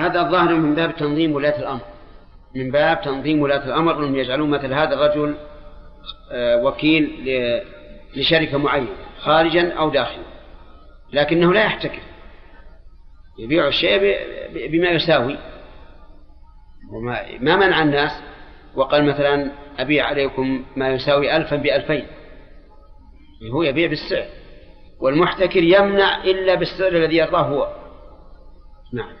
هذا الظاهر من باب تنظيم ولاة الأمر. من باب تنظيم ولاة الأمر أنهم يجعلون مثل هذا الرجل آه، وكيل لشركة معينة خارجا أو داخلا. لكنه لا يحتكر. يبيع الشيء بما يساوي. وما ما منع الناس وقال مثلا أبيع عليكم ما يساوي ألفا بألفين. هو يبيع بالسعر. والمحتكر يمنع إلا بالسعر الذي يرضاه هو. نعم.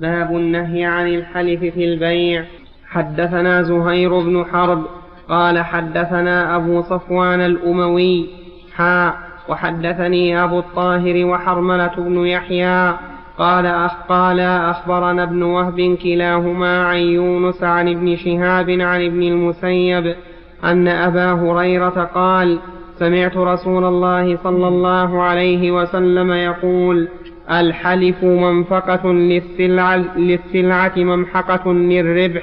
باب النهي عن الحلف في البيع. حدثنا زهير بن حرب قال حدثنا أبو صفوان الأموي. حا وحدثني أبو الطاهر وحرملة بن يحيى. قال أخ قال أخبرنا ابن وهب كلاهما عن يونس عن ابن شهاب عن ابن المسيب أن أبا هريرة قال سمعت رسول الله صلى الله عليه وسلم يقول الحلف منفقة للسلعة, للسلعة ممحقة للربح.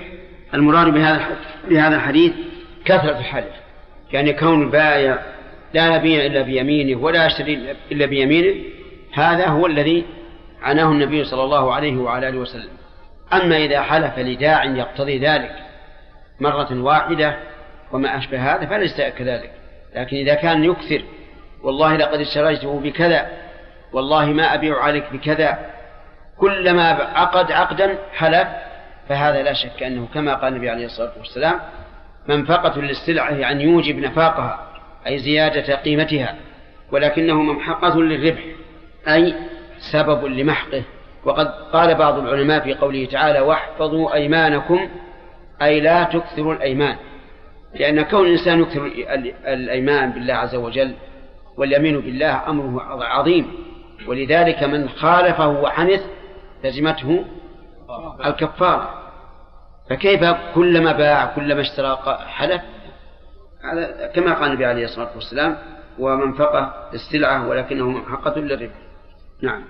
المراد بهذا بهذا الحديث كثرة الحلف. يعني كون البائع لا يبيع إلا بيمينه ولا يشتري إلا بيمينه هذا هو الذي عناه النبي صلى الله عليه وعلى آله وسلم. أما إذا حلف لداع يقتضي ذلك مرة واحدة وما أشبه هذا فليس كذلك. لكن إذا كان يكثر والله لقد اشتريته بكذا والله ما أبيع عليك بكذا كلما عقد عقدا حلف فهذا لا شك أنه كما قال النبي عليه الصلاة والسلام منفقة للسلعة يعني يوجب نفاقها أي زيادة قيمتها ولكنه ممحقة للربح أي سبب لمحقه. وقد قال بعض العلماء في قوله تعالى واحفظوا أيمانكم أي لا تكثروا الأيمان. لأن كون الإنسان يكثر الأيمان بالله عز وجل واليمين بالله أمره عظيم. ولذلك من خالفه وحنث لزمته الكفارة فكيف كلما باع كلما اشترى حلف؟ هذا كما قال النبي عليه الصلاة والسلام ومنفقة السلعة ولكنه محقة للربح نعم.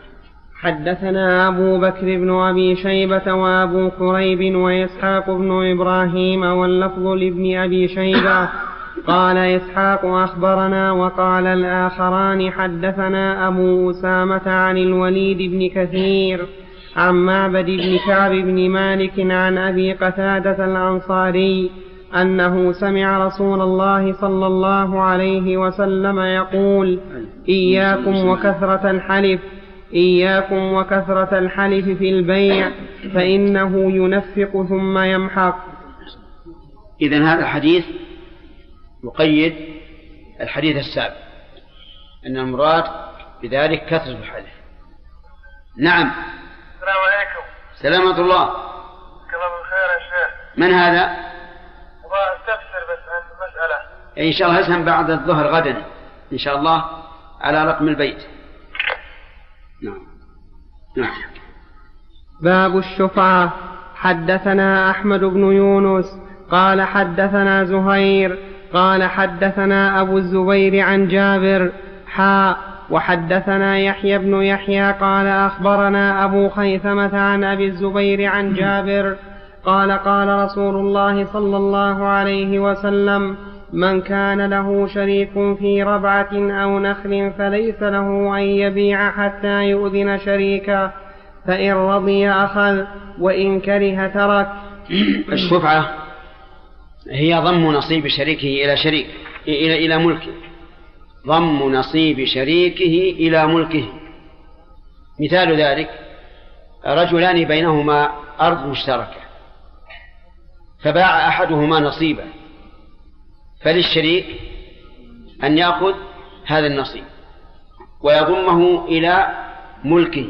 حدثنا أبو بكر بن أبي شيبة وأبو كريب وإسحاق بن إبراهيم واللفظ لابن أبي شيبة قال إسحاق أخبرنا وقال الآخران حدثنا أبو أسامة عن الوليد بن كثير عن معبد بن كعب بن مالك عن أبي قتادة الأنصاري أنه سمع رسول الله صلى الله عليه وسلم يقول إياكم وكثرة الحلف إياكم وكثرة الحلف في البيع فإنه ينفق ثم يمحق. إذا هذا الحديث يقيد الحديث السابق أن المراد بذلك كثرة الحلف نعم. السلام عليكم. سلامة الله. كلام الخير يا شيخ. من هذا؟ أبغى أستفسر بس عن مسألة إن شاء الله اسهم بعد الظهر غدا. إن شاء الله على رقم البيت. نعم. نعم. باب الشفعة. حدثنا أحمد بن يونس. قال حدثنا زهير. قال حدثنا أبو الزبير عن جابر حاء وحدثنا يحيى بن يحيى قال أخبرنا أبو خيثمة عن أبي الزبير عن جابر قال قال رسول الله صلى الله عليه وسلم من كان له شريك في ربعة أو نخل فليس له أن يبيع حتى يؤذن شريكه فإن رضي أخذ وإن كره ترك. الشفعة هي ضم نصيب شريكه إلى شريك إلى إلى ملكه. ضم نصيب شريكه إلى ملكه. مثال ذلك رجلان بينهما أرض مشتركة. فباع أحدهما نصيبه. فللشريك أن يأخذ هذا النصيب ويضمه إلى ملكه.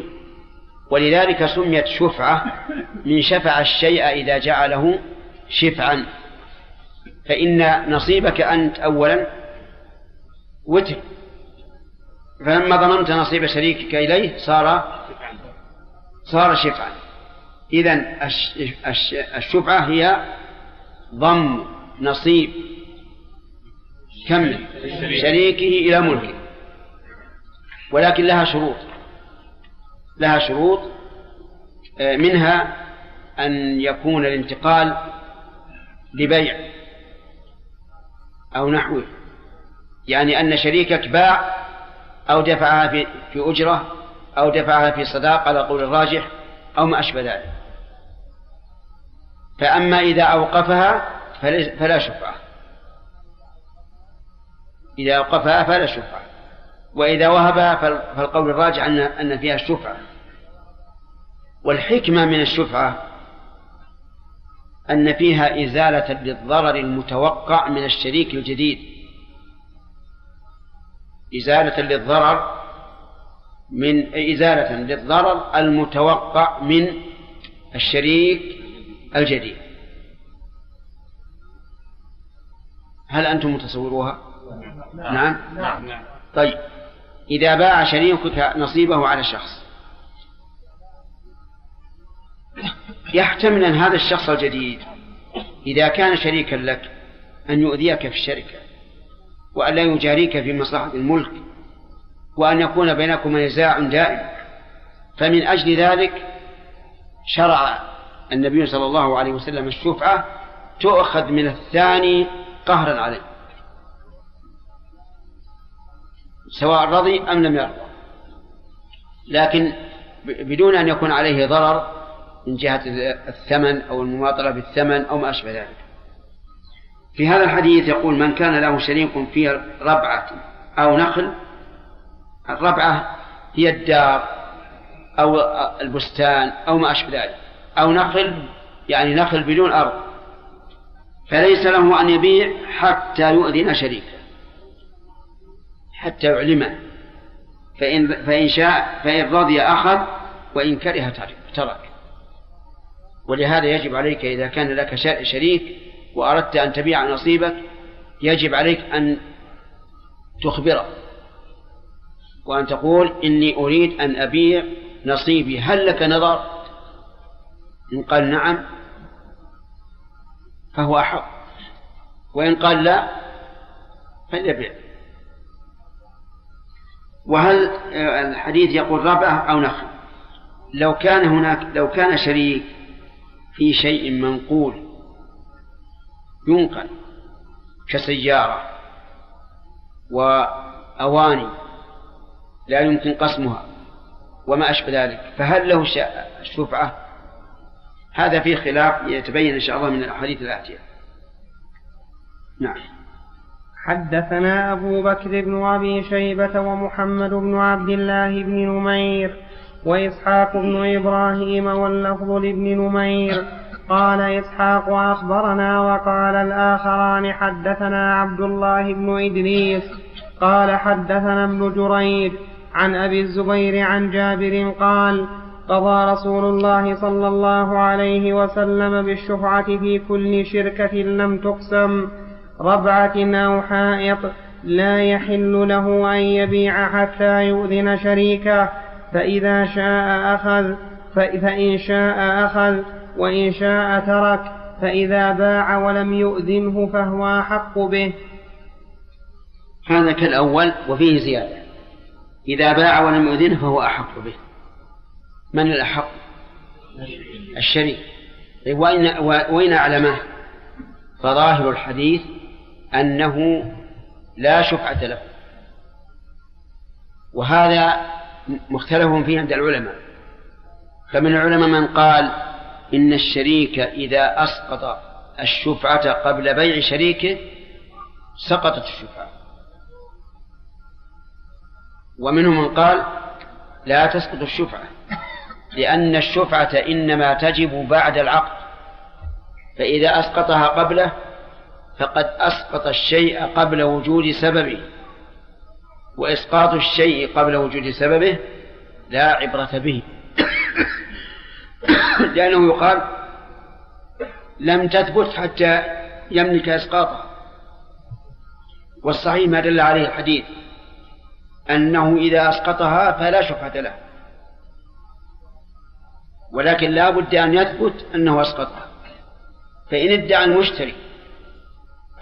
ولذلك سميت شفعة من شفع الشيء إذا جعله شفعا. فإن نصيبك أنت أولا وتر فلما ضممت نصيب شريكك إليه صار صار شفعا. إذا الشفعة هي ضم نصيب كم شريكه إلى ملكه. ولكن لها شروط. لها شروط آه، منها أن يكون الانتقال لبيع. أو نحوه. يعني أن شريكك باع أو دفعها في, في أجرة أو دفعها في صداق على قول الراجح أو ما أشبه ذلك. فأما إذا أوقفها فلا شفعة. إذا أوقفها فلا شفعة. وإذا وهبها فالقول الراجع أن أن فيها الشفعة. والحكمة من الشفعة أن فيها إزالة للضرر المتوقع من الشريك الجديد. إزالة للضرر من إزالة للضرر المتوقع من الشريك الجديد. هل أنتم متصوروها؟ نعم. نعم. طيب. إذا باع شريكك نصيبه على شخص يحتمل أن هذا الشخص الجديد إذا كان شريكا لك أن يؤذيك في الشركة وأن لا يجاريك في مصلحة الملك وأن يكون بينكما نزاع دائم. فمن أجل ذلك شرع النبي صلى الله عليه وسلم الشفعة تؤخذ من الثاني قهرا عليه سواء رضي أم لم يرضى. لكن بدون أن يكون عليه ضرر من جهة الثمن أو المماطلة بالثمن أو ما أشبه ذلك. في هذا الحديث يقول من كان له شريك في ربعة أو نخل الربعة هي الدار أو البستان أو ما أشبه ذلك. أو نخل يعني نخل بدون أرض. فليس له أن يبيع حتى يؤذن شريكه. حتى يعلمه. فإن, فإن شاء فإن رضي أخذ وإن كره ترك. ولهذا يجب عليك إذا كان لك شريك وأردت أن تبيع نصيبك يجب عليك أن تخبره وأن تقول إني أريد أن أبيع نصيبي هل لك نظر؟ إن قال نعم فهو أحق وإن قال لا فليبيع. وهل الحديث يقول ربعة أو نخل؟ لو كان هناك لو كان شريك في شيء منقول ينقل كسيارة وأواني لا يمكن قسمها وما أشبه ذلك. فهل له الشفعة هذا فيه خلاف يتبين إن شاء الله من الأحاديث الآتية. نعم. حدثنا أبو بكر بن أبي شيبة ومحمد بن عبد الله بن نمير وإسحاق بن إبراهيم واللفظ لابن نمير. قال إسحاق أخبرنا وقال الآخران حدثنا عبد الله بن إدريس. قال حدثنا ابن جريج عن أبي الزبير عن جابر قال قضى رسول الله صلى الله عليه وسلم بالشفعة في كل شركة لم تقسم. ربعة أو حائط لا يحل له أن يبيع حتى يؤذن شريكه فإذا شاء أخذ فإن شاء أخذ وإن شاء ترك فإذا باع ولم يؤذنه فهو أحق به. هذا كالأول وفيه زيادة. إذا باع ولم يؤذنه فهو أحق به. من الأحق؟ الشريك. طيب وإن, وإن أعلمه؟ فظاهر الحديث أنه لا شفعة له. وهذا مختلف فيه عند العلماء. فمن العلماء من قال إن الشريك إذا أسقط الشفعة قبل بيع شريكه سقطت الشفعة. ومنهم من قال لا تسقط الشفعة لأن الشفعة إنما تجب بعد العقد فإذا أسقطها قبله فقد أسقط الشيء قبل وجود سببه. وإسقاط الشيء قبل وجود سببه لا عبرة به. لأنه يقال لم تثبت حتى يملك إسقاطها والصحيح ما دل عليه الحديث أنه إذا أسقطها فلا شفعة له. ولكن لا بد أن يثبت أنه أسقطها. فإن ادعى المشتري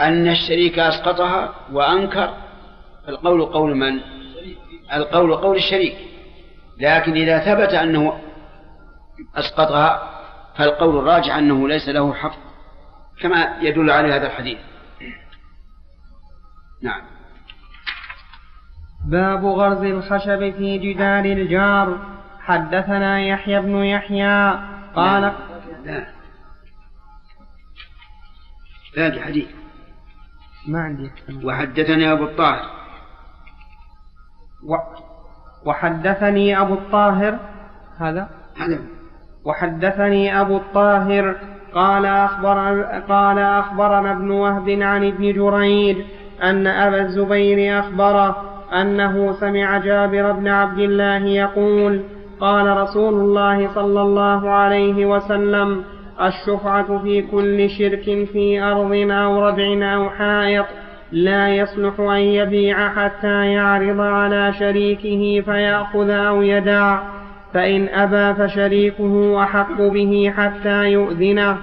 أن الشريك أسقطها وأنكر القول قول من؟ القول قول الشريك. لكن إذا ثبت أنه أسقطها فالقول الراجع أنه ليس له حق كما يدل عليه هذا الحديث. نعم. باب غرز الخشب في جدار الجار. حدثنا يحيى بن يحيى. قال لا. باقي حديث. ما عندي. وحدثني أبو الطاهر. وحدثني أبو الطاهر هذا؟ هذا. وحدثني أبو الطاهر قال أخبر قال أخبرنا ابن وهب عن ابن جريج أن أبا الزبير أخبره أنه سمع جابر بن عبد الله يقول قال رسول الله صلى الله عليه وسلم الشفعة في كل شرك في أرض أو ربع أو حائط. لا يصلح أن يبيع حتى يعرض على شريكه فيأخذ أو يدع فإن أبى فشريكه أحق به حتى يؤذنه.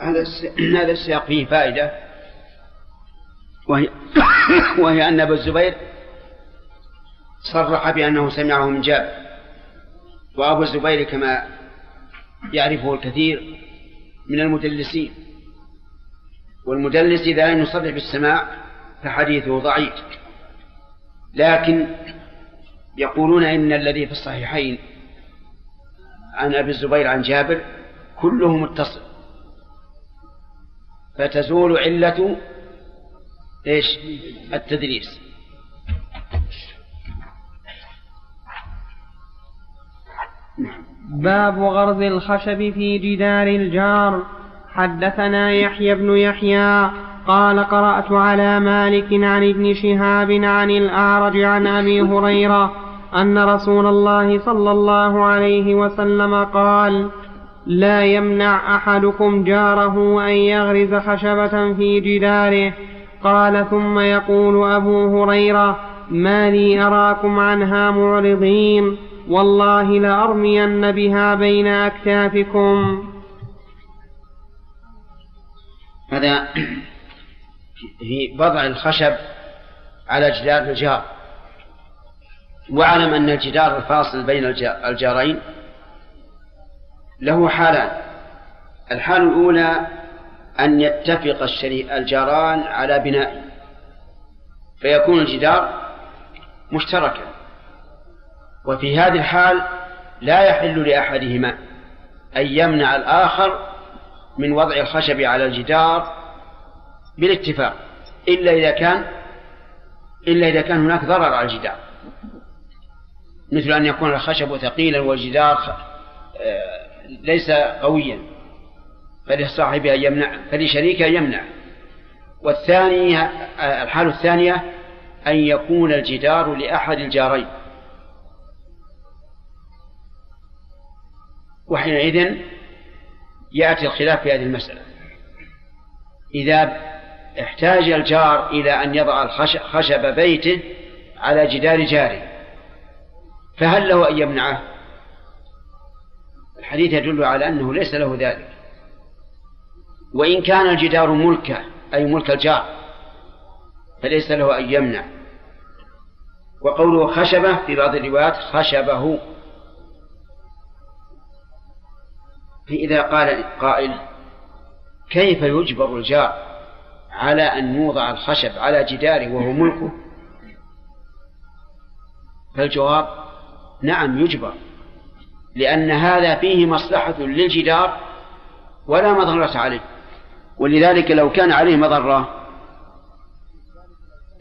هذا هذا السياق فيه فائدة وهي, وهي أن أبا الزبير صرح بأنه سمعه من جابر وأبو الزبير كما يعرفه الكثير من المدلسين. والمدلس إذا لم يصرح بالسماع فحديثه ضعيف. لكن يقولون إن الذي في الصحيحين عن أبي الزبير عن جابر كله متصل. فتزول علة إيش؟ التدريس باب غرز الخشب في جدار الجار. حدثنا يحيى بن يحيى قال قرأت على مالك عن ابن شهاب عن الأعرج عن أبي هريرة أن رسول الله صلى الله عليه وسلم قال لا يمنع أحدكم جاره أن يغرز خشبة في جداره. قال ثم يقول أبو هريرة ما لي أراكم عنها معرضين والله لأرمين بها بين أكتافكم. هذا في وضع الخشب على جدار الجار. واعلم أن الجدار الفاصل بين الجارين. له حالان. الحال الأولى أن يتفق الجاران على بناء. فيكون الجدار مشتركا. وفي هذه الحال لا يحل لأحدهما أن يمنع الآخر من وضع الخشب على الجدار بالاتفاق إلا إذا كان إلا إذا كان هناك ضرر على الجدار. مثل أن يكون الخشب ثقيلا والجدار آه، ليس قويا فلصاحبه أن يمنع فلشريكه أن يمنع. والثاني آه، الحالة الثانية أن يكون الجدار لأحد الجارين. وحينئذ يأتي الخلاف في هذه المسألة. إذا احتاج الجار إلى أن يضع خشب بيته على جدار جاره فهل له أن يمنعه؟ الحديث يدل على أنه ليس له ذلك. وإن كان الجدار ملكه أي ملك الجار فليس له أن يمنع. وقوله خشبة في بعض الروايات خشبه. فإذا قال قائل كيف يجبر الجار على أن يوضع الخشب على جداره وهو ملكه فالجواب نعم يجبر لأن هذا فيه مصلحة للجدار ولا مضرة عليه ولذلك لو كان عليه مضرة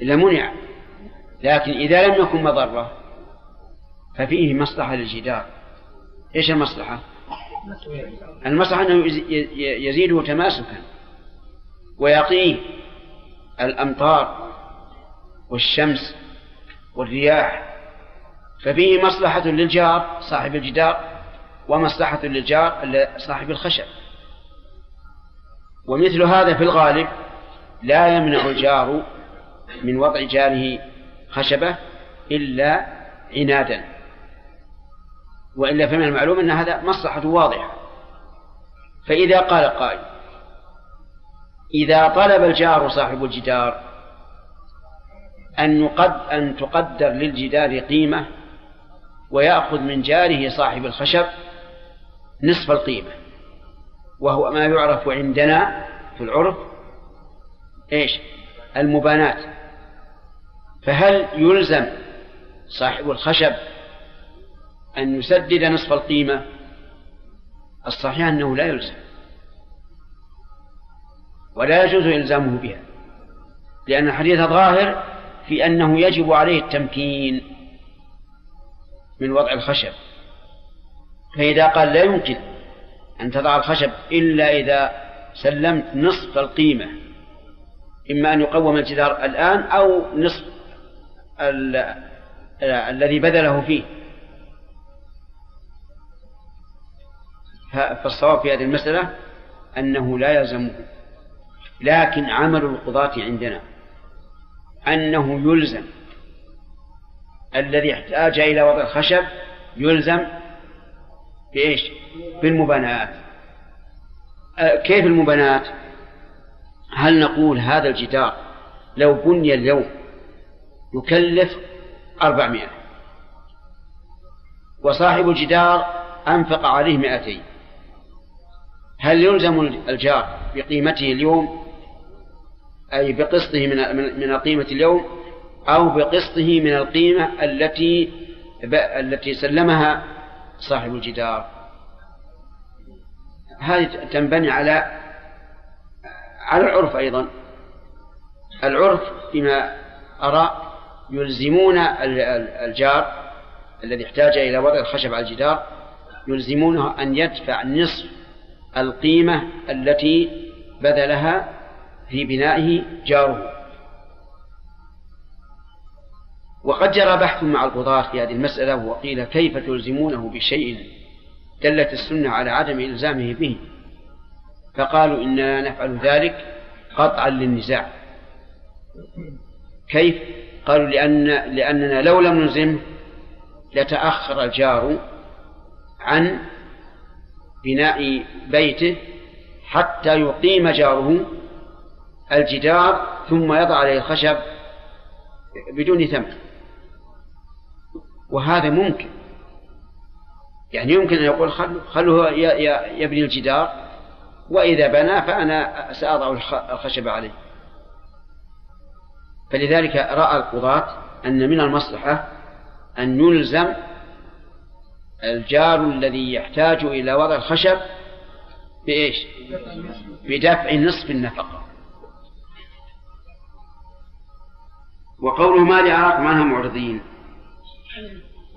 لمنع لكن إذا لم يكن مضرة ففيه مصلحة للجدار إيش المصلحة؟ المصلحة أنه يزيده تماسكا ويقيه الأمطار والشمس والرياح. ففيه مصلحة للجار صاحب الجدار ومصلحة للجار صاحب الخشب. ومثل هذا في الغالب لا يمنع الجار من وضع جاره خشبة إلا عنادا. وإلا فمن المعلوم أن هذا مصلحة واضحة فإذا قال قائل إذا طلب الجار صاحب الجدار أن أن تقدر للجدار قيمة ويأخذ من جاره صاحب الخشب نصف القيمة وهو ما يعرف عندنا في العرف إيش؟ المبانات فهل يلزم صاحب الخشب أن يسدد نصف القيمة. الصحيح أنه لا يلزم. ولا يجوز إلزامه بها. لأن الحديث ظاهر في أنه يجب عليه التمكين من وضع الخشب. فإذا قال لا يمكن أن تضع الخشب إلا إذا سلمت نصف القيمة إما أن يقوم الجدار الآن أو نصف الذي بذله فيه. فالصواب في هذه المسألة أنه لا يلزمه لكن عمل القضاة عندنا أنه يلزم الذي احتاج إلى وضع الخشب يلزم بإيش؟ بالمبانات أه، كيف المبانات؟ هل نقول هذا الجدار لو بني اليوم يكلف أربعمائة وصاحب الجدار أنفق عليه مائتين هل يلزم الجار بقيمته اليوم؟ أي بقسطه من من قيمة اليوم أو بقسطه من القيمة التي التي سلمها صاحب الجدار؟ هذه تنبني على على العرف أيضا. العرف فيما أرى يلزمون الجار الذي احتاج إلى وضع الخشب على الجدار يلزمونه أن يدفع نصف القيمة التي بذلها في بنائه جاره. وقد جرى بحث مع القضاة في هذه المسألة وقيل كيف تلزمونه بشيء دلت السنة على عدم إلزامه به. فقالوا إننا نفعل ذلك قطعا للنزاع. كيف؟ قالوا لأن لأننا لو لم نلزمه لتأخر الجار عن بناء بيته حتى يقيم جاره الجدار ثم يضع عليه الخشب بدون ثمن. وهذا ممكن. يعني يمكن أن يقول خلوه يبني الجدار وإذا بنى فأنا سأضع الخشب عليه. فلذلك رأى القضاة أن من المصلحة أن يلزم الجار الذي يحتاج إلى وضع الخشب بإيش؟ بدفع نصف النفقة. وقوله ما لي أراكم عنها معرضين.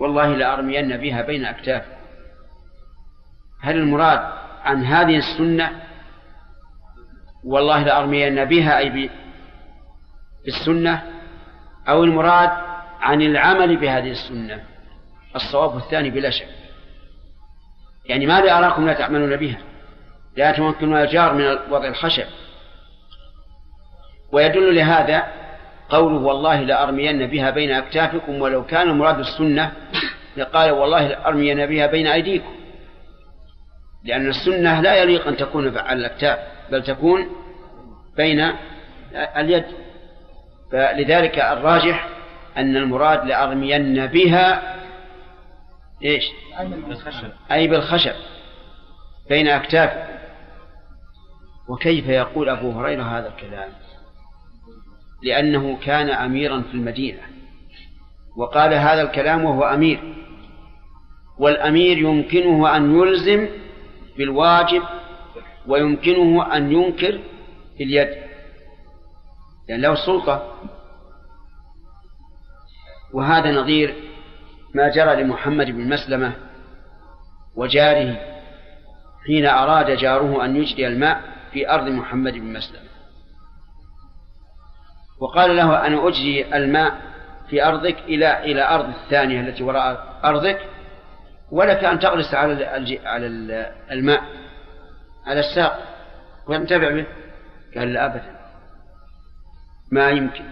والله لأرمين بها بين أكتاف. هل المراد عن هذه السنة؟ والله لأرمين بها أي بالسنة. أو المراد عن العمل بهذه السنة. الصواب الثاني بلا شك. يعني ماذا أراكم لا تعملون بها؟ لا تمكنون الجار من وضع الخشب. ويدل لهذا قوله والله لأرمين بها بين أكتافكم ولو كان المراد السنة لقال والله لأرمين بها بين أيديكم. لأن السنة لا يليق أن تكون على الأكتاف بل تكون بين اليد. فلذلك الراجح أن المراد لأرمين بها إيش؟ بالخشب. أي بالخشب. بين أكتافكم وكيف يقول أبو هريرة هذا الكلام؟ لأنه كان أميرا في المدينة. وقال هذا الكلام وهو أمير. والأمير يمكنه أن يلزم بالواجب ويمكنه أن ينكر باليد. لأن يعني له سلطة وهذا نظير. ما جرى لمحمد بن مسلمة وجاره حين أراد جاره أن يجري الماء في أرض محمد بن مسلمة. وقال له أنا أجري الماء في أرضك إلى إلى أرض الثانية التي وراء أرضك ولك أن تغرس على على الماء على الساق وتنتبع به؟ قال لا أبدا. ما يمكن.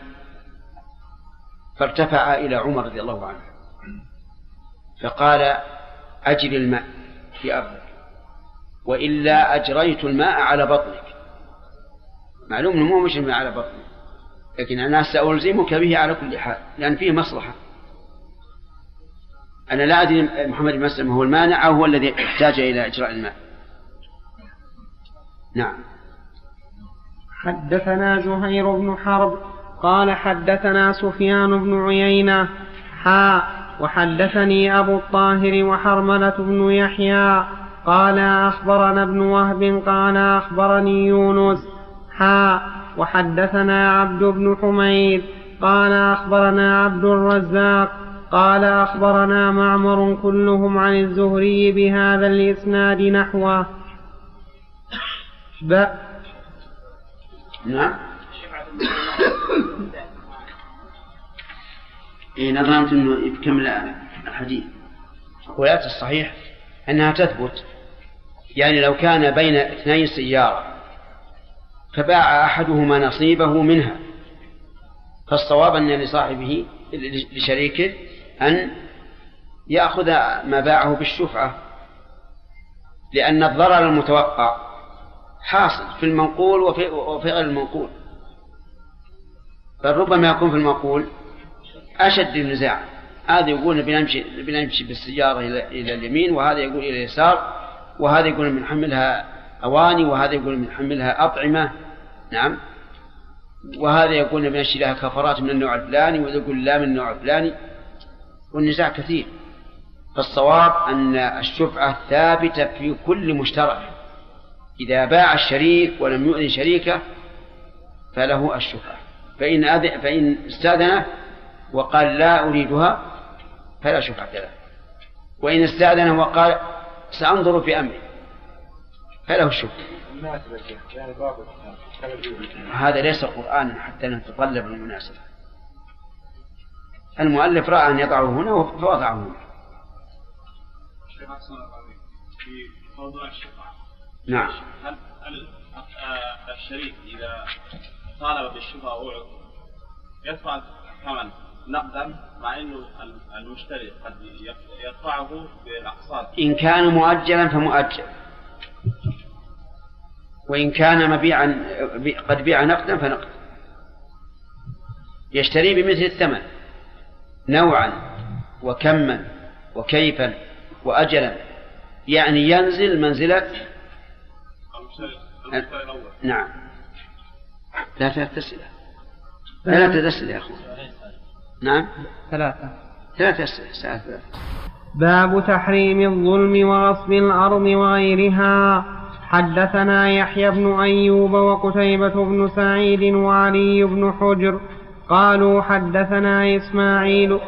فارتفع إلى عمر رضي الله عنه. فقال أجل الماء في أرضك. وإلا أجريت الماء على بطنك. معلوم أنه مش الماء على بطنك لكن أنا سألزمك به على كل حال لأن فيه مصلحة. أنا لا أدري محمد بن مسلم هو المانع أو هو الذي احتاج إلى إجراء الماء. نعم. حدثنا زهير بن حرب قال حدثنا سفيان بن عيينة حاء وحدثني أبو الطاهر وحرملة بن يحيى قال أخبرنا ابن وهب قال أخبرني يونس. حاء وحدثنا عبد بن حميد قال أخبرنا عبد الرزاق قال أخبرنا معمر كلهم عن الزهري بهذا الإسناد نحوه. ب... نعم. إيه نظرت أنه يكمل الحديث. ويأتي الصحيح أنها تثبت يعني لو كان بين اثنين سيارة فباع أحدهما نصيبه منها فالصواب أن لصاحبه لشريكه أن يأخذ ما باعه بالشفعة لأن الضرر المتوقع حاصل في المنقول وفي غير المنقول. بل ربما يكون في المنقول أشد النزاع. هذا يقول بنمشي بنمشي بالسيارة إلى إلى اليمين وهذا يقول إلى اليسار وهذا يقول بنحملها أواني وهذا يقول بنحملها أطعمة. نعم. وهذا يقول بنشتري لها كفرات من النوع الفلاني وهذا يقول لا من النوع الفلاني. والنزاع كثير. فالصواب أن الشفعة ثابتة في كل مشترك. إذا باع الشريك ولم يؤذن شريكه فله الشفعة. فإن أذن فإن استأذنه وقال لا أريدها فلا شفعة له وإن استأذنه وقال سأنظر في أمري فله الشفعة هذا ليس قرآنا حتى نتطلب المناسبة. المؤلف رأى أن يضعه هنا فوضعه هنا. في موضوع الشفعة نعم. هل الشريك إذا طالب بالشفعة ووعد يدفع ثمن نقدا مع إنه المشتري قد يدفعه بالأقساط. إن كان مؤجلا فمؤجل. وإن كان مبيعا قد بيع نقدا فنقد يشتري بمثل الثمن. نوعا وكما وكيفا وأجلا. يعني ينزل منزلة نعم. لا أسئلة ثلاثة أسئلة يا أخوان. نعم. ثلاثة. ثلاثة أسئلة باب تحريم الظلم وغصب الأرض وغيرها. حدثنا يحيى بن أيوب وقتيبة بن سعيد وعلي بن حجر قالوا حدثنا إسماعيل.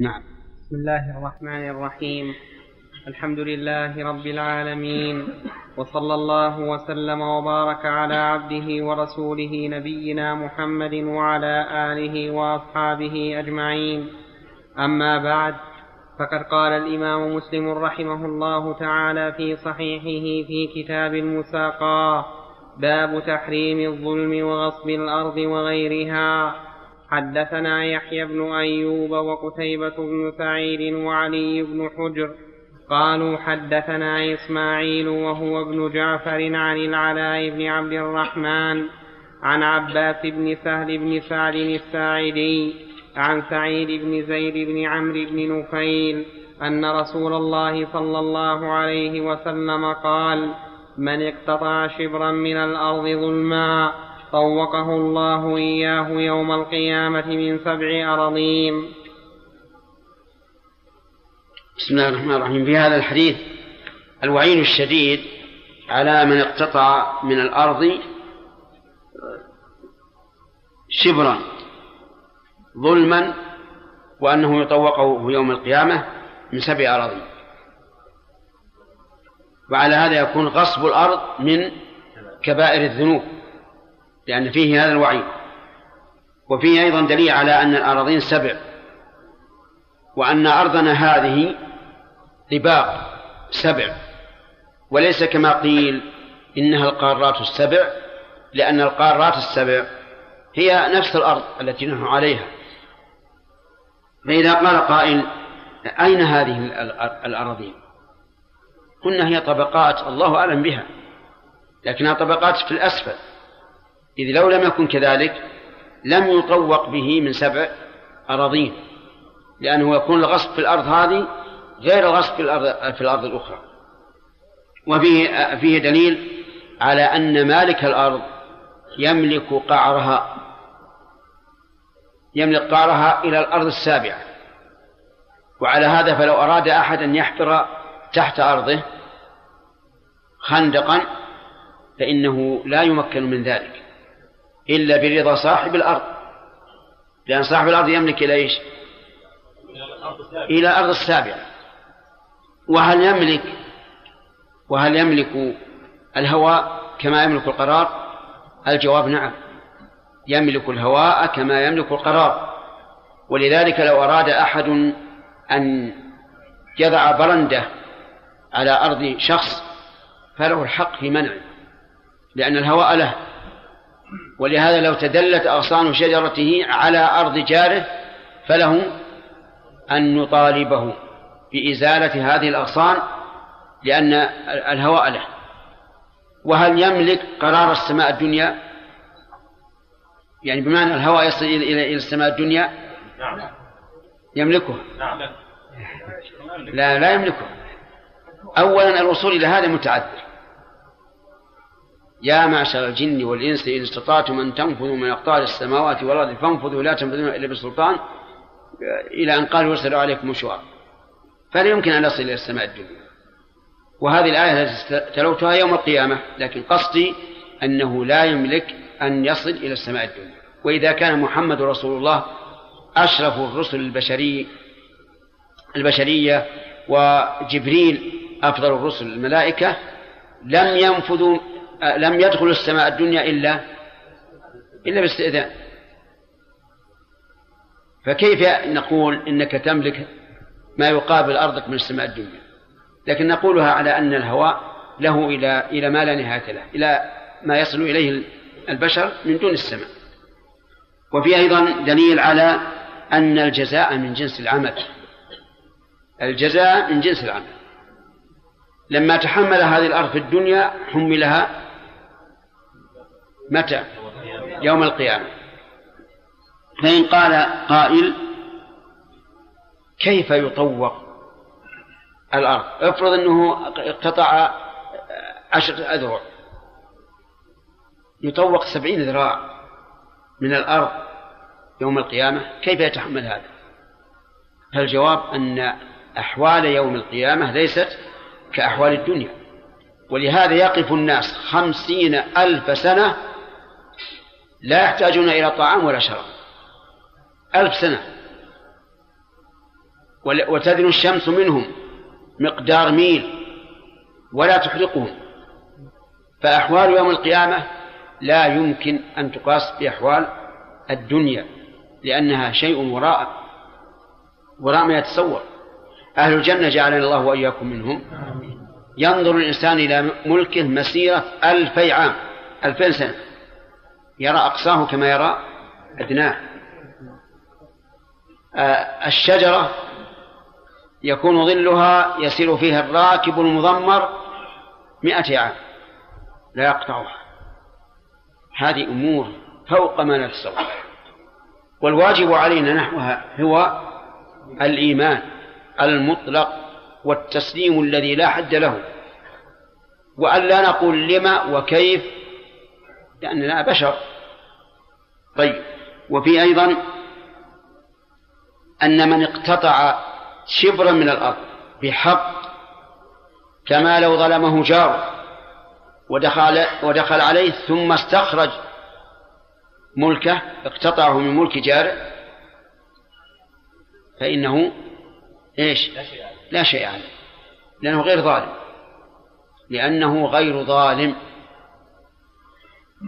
نعم. بسم الله الرحمن الرحيم. الحمد لله رب العالمين. وصلى الله وسلم وبارك على عبده ورسوله نبينا محمد وعلى آله وأصحابه أجمعين. أما بعد فقد قال الإمام مسلم رحمه الله تعالى في صحيحه في كتاب المساقاه باب تحريم الظلم وغصب الأرض وغيرها. حدثنا يحيى بن أيوب وقتيبة بن سعيد وعلي بن حجر قالوا حدثنا إسماعيل وهو ابن جعفر عن العلاء بن عبد الرحمن عن عباس بن سهل بن سعد الساعدي عن سعيد بن زيد بن عمرو بن نفيل أن رسول الله صلى الله عليه وسلم قال من اقتطع شبرا من الأرض ظلما طوقه الله إياه يوم القيامة من سبع أراضين بسم الله الرحمن الرحيم. في هذا الحديث الوعيد الشديد على من اقتطع من الأرض شبرا ظلما وأنه يطوقه يوم القيامة من سبع أراضي. وعلى هذا يكون غصب الأرض من كبائر الذنوب لأن فيه هذا الوعيد وفيه أيضا دليل على أن الأراضين سبع وأن أرضنا هذه طباق سبع. وليس كما قيل إنها القارات السبع لأن القارات السبع هي نفس الأرض التي نحن عليها. فإذا قال قائل أين هذه الأراضين قلنا هي طبقات الله أعلم بها لكنها طبقات في الأسفل. إذ لو لم يكن كذلك لم يطوق به من سبع أراضين لأنه يكون الغصب في الأرض هذه غير الغصب في الأرض في الأرض الأخرى. وفيه فيه دليل على أن مالك الأرض يملك قعرها يملك قعرها إلى الأرض السابعة. وعلى هذا فلو أراد أحد أن يحفر تحت أرضه خندقا فإنه لا يمكن من ذلك. إلا برضا صاحب الأرض. لأن صاحب الأرض يملك إلى إيش؟ إلى الأرض السابعة. وهل يملك وهل يملك الهواء كما يملك القرار؟ الجواب نعم. يملك الهواء كما يملك القرار. ولذلك لو أراد أحد أن يضع برندة على أرض شخص فله الحق في منعه لأن الهواء له. ولهذا لو تدلت أغصان شجرته على أرض جاره فله أن نطالبه بإزالة هذه الأغصان لأن الهواء له. وهل يملك قرار السماء الدنيا؟ يعني بمعنى الهواء يصل إلى إلى السماء الدنيا؟ نعم. يملكه. نعم. لا لا يملكه. أولا الوصول إلى هذا متعذر. يا معشر الجن والإنس إن استطعتم أن تنفذوا من أقطار السماوات والأرض فانفذوا لا تنفذون إلا بسلطان. إلى أن قال يرسل عليكم مشوار. فلا يمكن أن نصل إلى السماء الدنيا. وهذه الآية التي تلوتها يوم القيامة لكن قصدي أنه لا يملك أن يصل إلى السماء الدنيا. وإذا كان محمد رسول الله أشرف الرسل البشري البشرية وجبريل أفضل الرسل الملائكة لم ينفذوا لم يدخلوا السماء الدنيا إلا إلا باستئذان. فكيف نقول إنك تملك ما يقابل أرضك من السماء الدنيا. لكن نقولها على أن الهواء له إلى إلى ما لا نهاية له إلى ما يصل إليه البشر من دون السماء. وفي أيضا دليل على أن الجزاء من جنس العمل. الجزاء من جنس العمل. لما تحمل هذه الأرض في الدنيا حملها متى؟ يوم القيامة. فإن قال قائل كيف يطوق الأرض؟ افرض أنه اقتطع عشرة أذرع. يطوق سبعين ذراع من الأرض يوم القيامة كيف يتحمل هذا؟ فالجواب أن أحوال يوم القيامة ليست كأحوال الدنيا. ولهذا يقف الناس خمسين ألف سنة لا يحتاجون إلى طعام ولا شراب. ألف سنة. وتدنو الشمس منهم مقدار ميل ولا تحرقهم. فأحوال يوم القيامة لا يمكن أن تقاس بأحوال الدنيا لأنها شيء وراء وراء ما يتصور. أهل الجنة جعلنا الله وإياكم منهم. ينظر الإنسان إلى ملكه مسيرة ألفي عام ألفين سنة. يرى أقصاه كما يرى أدناه. آه، الشجرة يكون ظلها يسير فيها الراكب المضمر مئة عام. لا يقطعها. هذه أمور فوق ما نتصور والواجب علينا نحوها هو الإيمان المطلق والتسليم الذي لا حد له. وأن لا نقول لما وكيف لأننا بشر. طيب. وفي أيضا أن من اقتطع شبرا من الأرض بحق كما لو ظلمه جار. ودخل ودخل عليه ثم استخرج ملكه اقتطعه من ملك جاره. فإنه إيش؟ لا شيء عليه. لأنه غير ظالم. لأنه غير ظالم.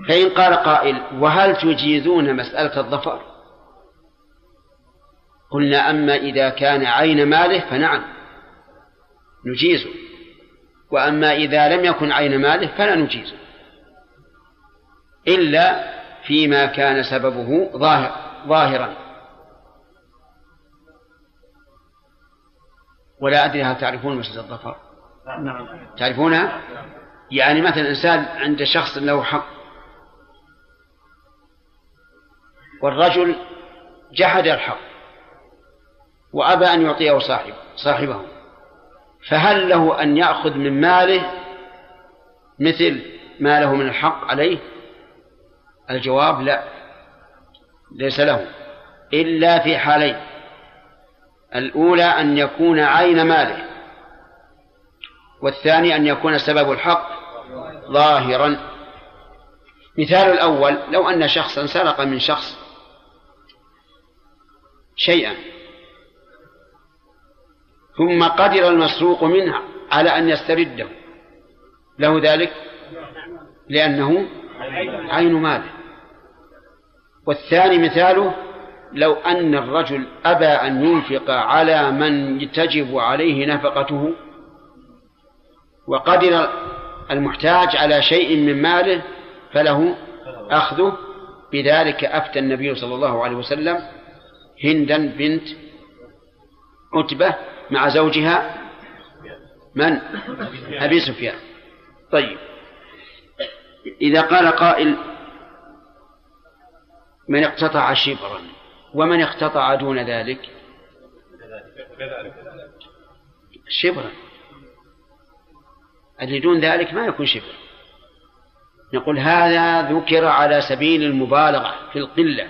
فإن قال قائل وهل تجيزون مسألة الظفر؟ قلنا أما إذا كان عين ماله فنعم نجيزه وأما إذا لم يكن عين ماله فلا نجيزه إلا فيما كان سببه ظاهر ظاهرا. ولا أدري هل تعرفون مسجد الظفر؟ نعم. تعرفونها يعني مثلا إنسان عند شخص له حق والرجل جحد الحق. وأبى أن يعطيه صاحب صاحبه. فهل له أن يأخذ من ماله مثل ما له من الحق عليه؟ الجواب لا ليس له إلا في حالين. الأولى أن يكون عين ماله والثاني أن يكون سبب الحق ظاهرا. مثال الأول لو أن شخصا سرق من شخص شيئا ثم قدر المسروق منه على أن يسترده. له ذلك؟ لأنه عين ماله. والثاني مثاله لو أن الرجل أبى أن ينفق على من تجب عليه نفقته وقدر المحتاج على شيء من ماله فله أخذه. بذلك أفتى النبي صلى الله عليه وسلم هندا بنت عتبة مع زوجها من؟ أبي سفيان. طيب. إذا قال قائل من اقتطع شبرا ومن اقتطع دون ذلك؟ شبرا. اللي دون ذلك ما يكون شبر نقول هذا ذكر على سبيل المبالغة في القلة.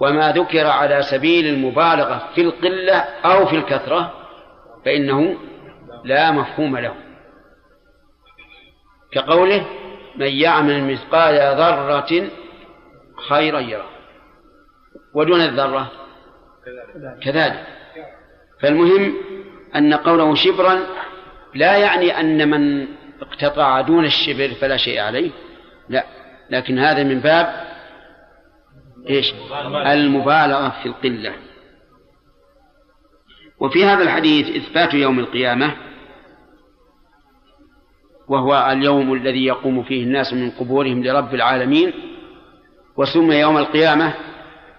وما ذكر على سبيل المبالغة في القلة أو في الكثرة فإنه لا مفهوم له. كقوله من يعمل مثقال ذرة خيرا يره. ودون الذرة كذلك. فالمهم أن قوله شبرا لا يعني أن من اقتطع دون الشبر فلا شيء عليه. لا لكن هذا من باب إيش؟ المبالغة في القلة. وفي هذا الحديث إثبات يوم القيامة وهو اليوم الذي يقوم فيه الناس من قبورهم لرب العالمين وسمي يوم القيامة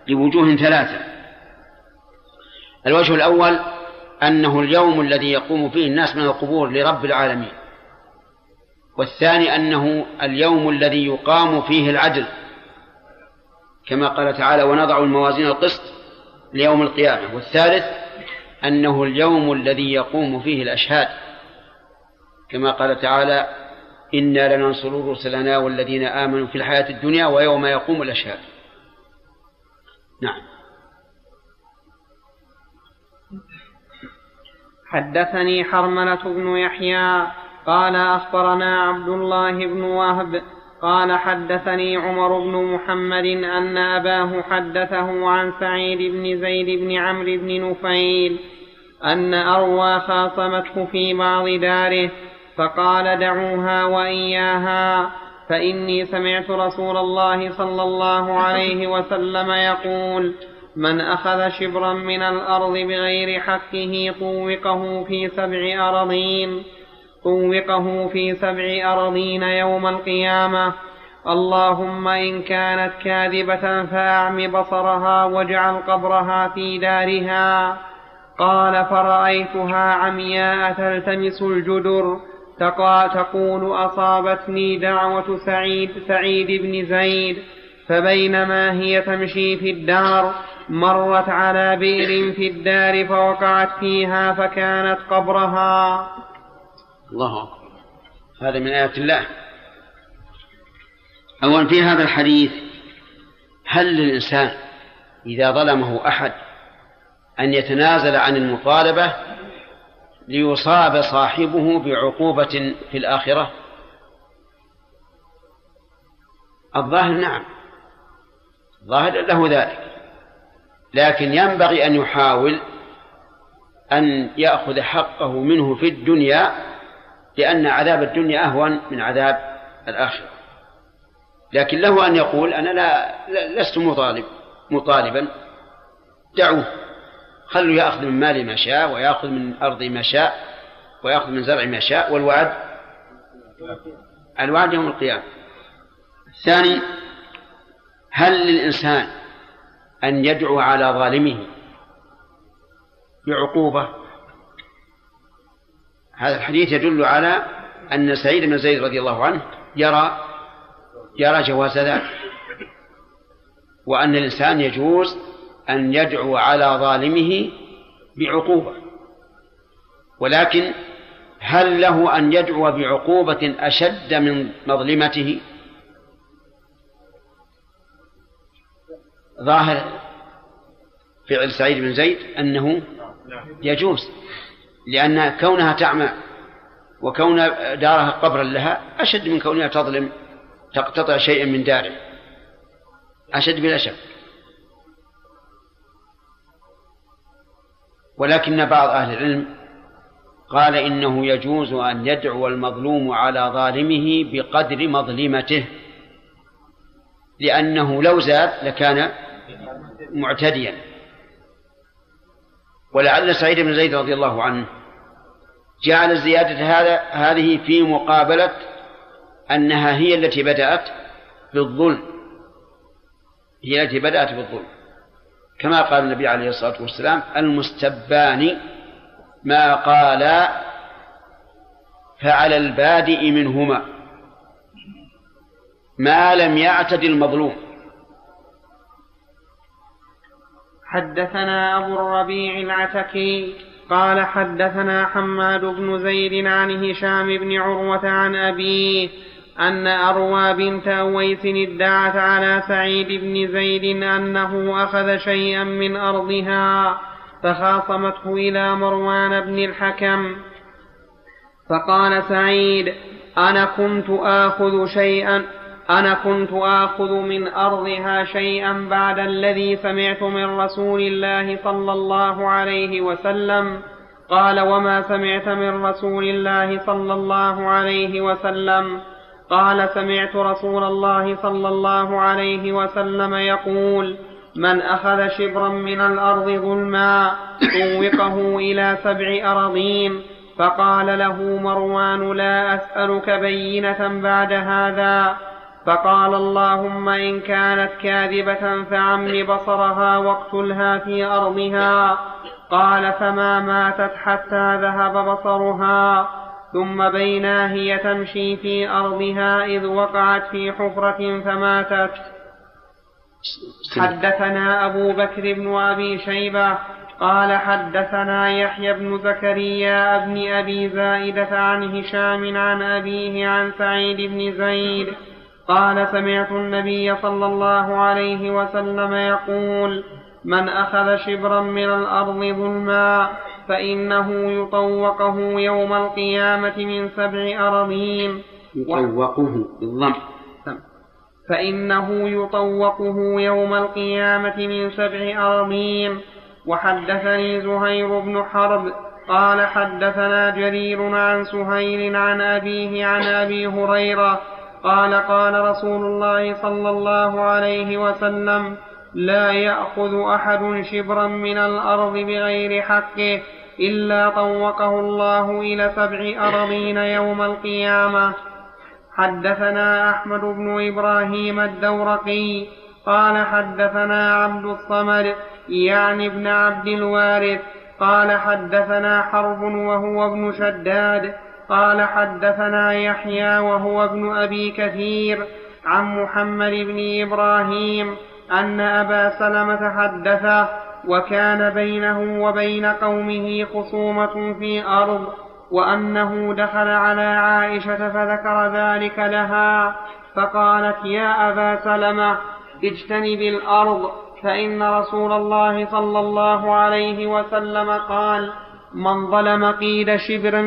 لوجوه ثلاثة. الوجه الأول أنه اليوم الذي يقوم فيه الناس من القبور لرب العالمين والثاني أنه اليوم الذي يقام فيه العدل. كما قال تعالى ونضع الموازين القسط ليوم القيامة. والثالث أنه اليوم الذي يقوم فيه الأشهاد. كما قال تعالى إنا لننصر رسلنا والذين آمنوا في الحياة الدنيا ويوم يقوم الأشهاد. نعم. حدثني حرملة بن يحيى قال أخبرنا عبد الله بن وهب قال حدثني عمر بن محمد أن أباه حدثه عن سعيد بن زيد بن عمرو بن نفيل أن أروى خاصمته في بعض داره فقال دعوها وإياها فإني سمعت رسول الله صلى الله عليه وسلم يقول من أخذ شبرا من الأرض بغير حقه طوقه في سبع أراضين طوقه في سبع أراضين يوم القيامة. اللهم إن كانت كاذبة فأعم بصرها واجعل قبرها في دارها. قال فرأيتها عمياء تلتمس الجدر. تقول أصابتني دعوة سعيد سعيد بن زيد. فبينما هي تمشي في الدار مرت على بئر في الدار فوقعت فيها فكانت قبرها. الله أكبر. هذا من آيات الله. أولا في هذا الحديث هل للإنسان إذا ظلمه أحد أن يتنازل عن المطالبة ليصاب صاحبه بعقوبة في الآخرة؟ الظاهر نعم. الظاهر له ذلك. لكن ينبغي أن يحاول أن يأخذ حقه منه في الدنيا لأن عذاب الدنيا أهون من عذاب الآخرة. لكن له أن يقول أنا لا لست مطالب مطالبا. دعوه خلوا يأخذ من مالي ما شاء ويأخذ من أرضي ما شاء ويأخذ من زرعي ما شاء والوعد الوعد يوم القيامة. الثاني هل للإنسان أن يدعو على ظالمه بعقوبة؟ هذا الحديث يدل على أن سعيد بن زيد رضي الله عنه يرى يرى جواز ذلك. وأن الإنسان يجوز أن يدعو على ظالمه بعقوبة. ولكن هل له أن يدعو بعقوبة أشد من مظلمته؟ ظاهر فعل سعيد بن زيد أنه يجوز. لأن كونها تعمى وكون دارها قبرا لها أشد من كونها تظلم تقتطع شيئا من داره. أشد بلا شك. ولكن بعض أهل العلم قال إنه يجوز أن يدعو المظلوم على ظالمه بقدر مظلمته لأنه لو زاد لكان معتديا. ولعل سعيد بن زيد رضي الله عنه جعل الزيادة هذا هذه في مقابلة أنها هي التي بدأت بالظلم. هي التي بدأت بالظلم. كما قال النبي عليه الصلاة والسلام المستبان ما قال فعلى البادئ منهما. ما لم يعتد المظلوم. حدثنا أبو الربيع العتكي قال حدثنا حماد بن زيد عن هشام بن عروة عن أبيه أن أروى بنت أويس ادعت على سعيد بن زيد أنه أخذ شيئا من أرضها فخاصمته إلى مروان بن الحكم. فقال سعيد أنا كنت آخذ شيئا أنا كنت آخذ من أرضها شيئا بعد الذي سمعت من رسول الله صلى الله عليه وسلم. قال وما سمعت من رسول الله صلى الله عليه وسلم؟ قال سمعت رسول الله صلى الله عليه وسلم يقول من أخذ شبرا من الأرض ظلما طوقه إلى سبع أراضين فقال له مروان لا أسألك بينة بعد هذا فقال اللهم إن كانت كاذبة فعم بصرها واقتلها في أرضها. قال فما ماتت حتى ذهب بصرها. ثم بينا هي تمشي في أرضها إذ وقعت في حفرة فماتت. حدثنا أبو بكر بن أبي شيبة قال حدثنا يحيى بن زكريا بن أبي زائدة عن هشام عن أبيه عن سعيد بن زيد قال سمعت النبي صلى الله عليه وسلم يقول من أخذ شبرا من الأرض ظلما فإنه يطوقه يوم القيامة من سبع أراضين يطوقه بالضم فإنه يطوقه يوم القيامة من سبع أراضين وحدثني زهير بن حرب قال حدثنا جرير عن سهيل عن أبيه عن أبي هريرة قال قال رسول الله صلى الله عليه وسلم لا يأخذ أحد شبرا من الأرض بغير حقه إلا طوقه الله إلى سبع أراضين يوم القيامة. حدثنا أحمد بن إبراهيم الدورقي قال حدثنا عبد الصمد يعني ابن عبد الوارث قال حدثنا حرب وهو ابن شداد قال حدثنا يحيى وهو ابن أبي كثير عن محمد بن إبراهيم أن أبا سلمة حدثه وكان بينه وبين قومه خصومة في أرض وأنه دخل على عائشة فذكر ذلك لها فقالت يا أبا سلمة اجتنب الأرض فإن رسول الله صلى الله عليه وسلم قال من ظلم قيد شبر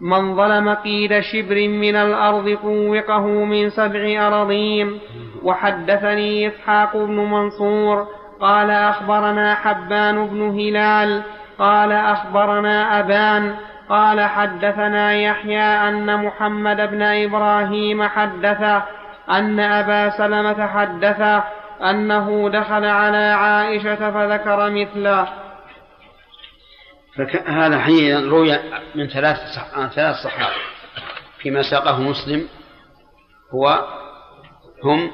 من ظلم قيد شبر من الأرض طوقه من سبع أراضين. وحدثني إسحاق بن منصور قال أخبرنا حبان بن هلال قال أخبرنا أبان قال حدثنا يحيى أن محمد بن إبراهيم حدثه أن أبا سلمة حدثه أنه دخل على عائشة فذكر مثله. فهذا حين روي من ثلاث عن ثلاث صحابة. فيما ساقه مسلم هو هم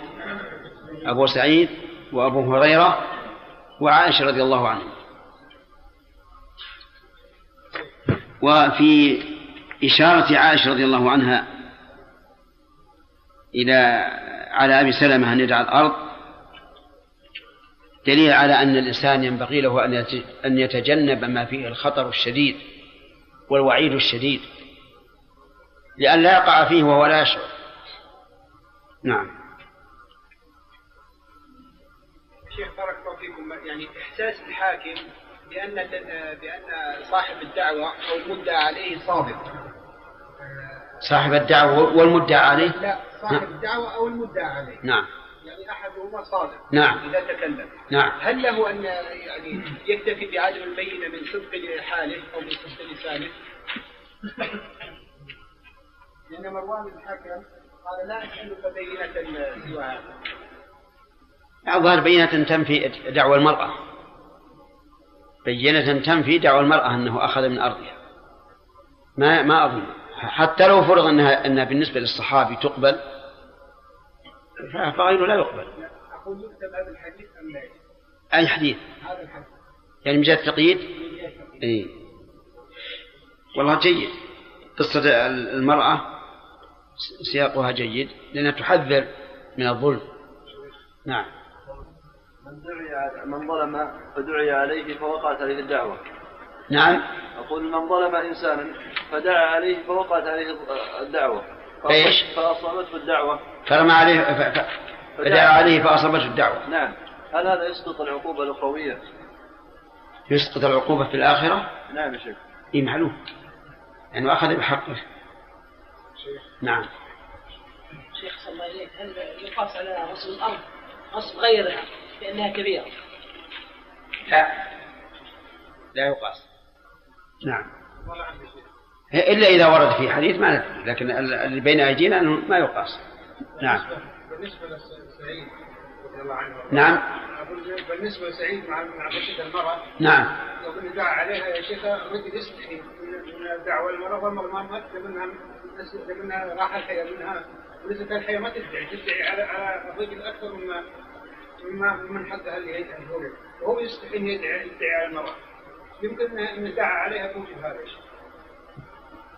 أبو سعيد وأبو هريرة وعائشة رضي الله عنهم وفي إشارة عائشة رضي الله عنها إلى على أبي سلمة أن يدعى الأرض دليل على أن الإنسان ينبغي له أن يتجنب ما فيه الخطر الشديد والوعيد الشديد. لأن لا يقع فيه وهو لا يشعر. نعم. شيخ بارك الله فيكم. يعني إحساس الحاكم بأن بأن صاحب الدعوة أو المدعى عليه صادق. صاحب الدعوة والمدعى عليه؟ لا صاحب الدعوة أو المدعى عليه. نعم. يعني أحدهما صادق نعم. إذا تكلم. نعم. هل له أن يعني يكتفي بعدم البينه من صدق حاله أو من صدق لسانه؟ لأن مروان الحكم قال لا أسألك بينة سوى هذا الظاهر بينة تنفي دعوى المرأة. بينة تنفي دعوى المرأة أنه أخذ من أرضها. ما ما أظن. حتى لو فرض أنها أنها بالنسبة للصحابي تقبل فغيره لا يقبل. أقول يكتب هذا الحديث أم لا؟ أي حديث هذا الحديث. يعني من جهة التقييد؟ إيه. والله جيد. قصة المرأة سياقها جيد لأنها تحذر من الظلم. نعم. من دعي من ظلم فدعي عليه فوقعت عليه الدعوة. نعم. أقول من ظلم إنسانا فدعا عليه فوقعت عليه الدعوة. إيش؟ فأصابته الدعوة. فرمى عليه ف- ف- فدعا عليه فأصابته الدعوة. نعم. هل هذا يسقط العقوبة الأخروية؟ يسقط العقوبة في الآخرة؟ نعم يا شيخ. إي معلوم. لأنه أخذ بحقه. نعم. شيخ صلى الله عليك هل يقاس على غصب الأرض؟ غصب غيرها لأنها كبيرة. لا. لا يقاس. نعم. إلا إذا ورد في حديث ما ندري. لكن اللي بين أيدينا أنه ما يقاس. نعم بالنسبة لسعيد رضي الله عنه. نعم. أقول بالنسبة لسعيد مع مع بشره المرأة. نعم. لو كنا دعا عليها يا شيخ الرجل يستحي من المراه والمراه ما منها منها راح الحياة منها وليست الحياة ما تدعي تدعي على على الرجل أكثر مما مما من حقها اللي هي وهو يستحي أن يدعي يدعي على المرأة. يمكن أن دعا عليها توجد هذا الشيء.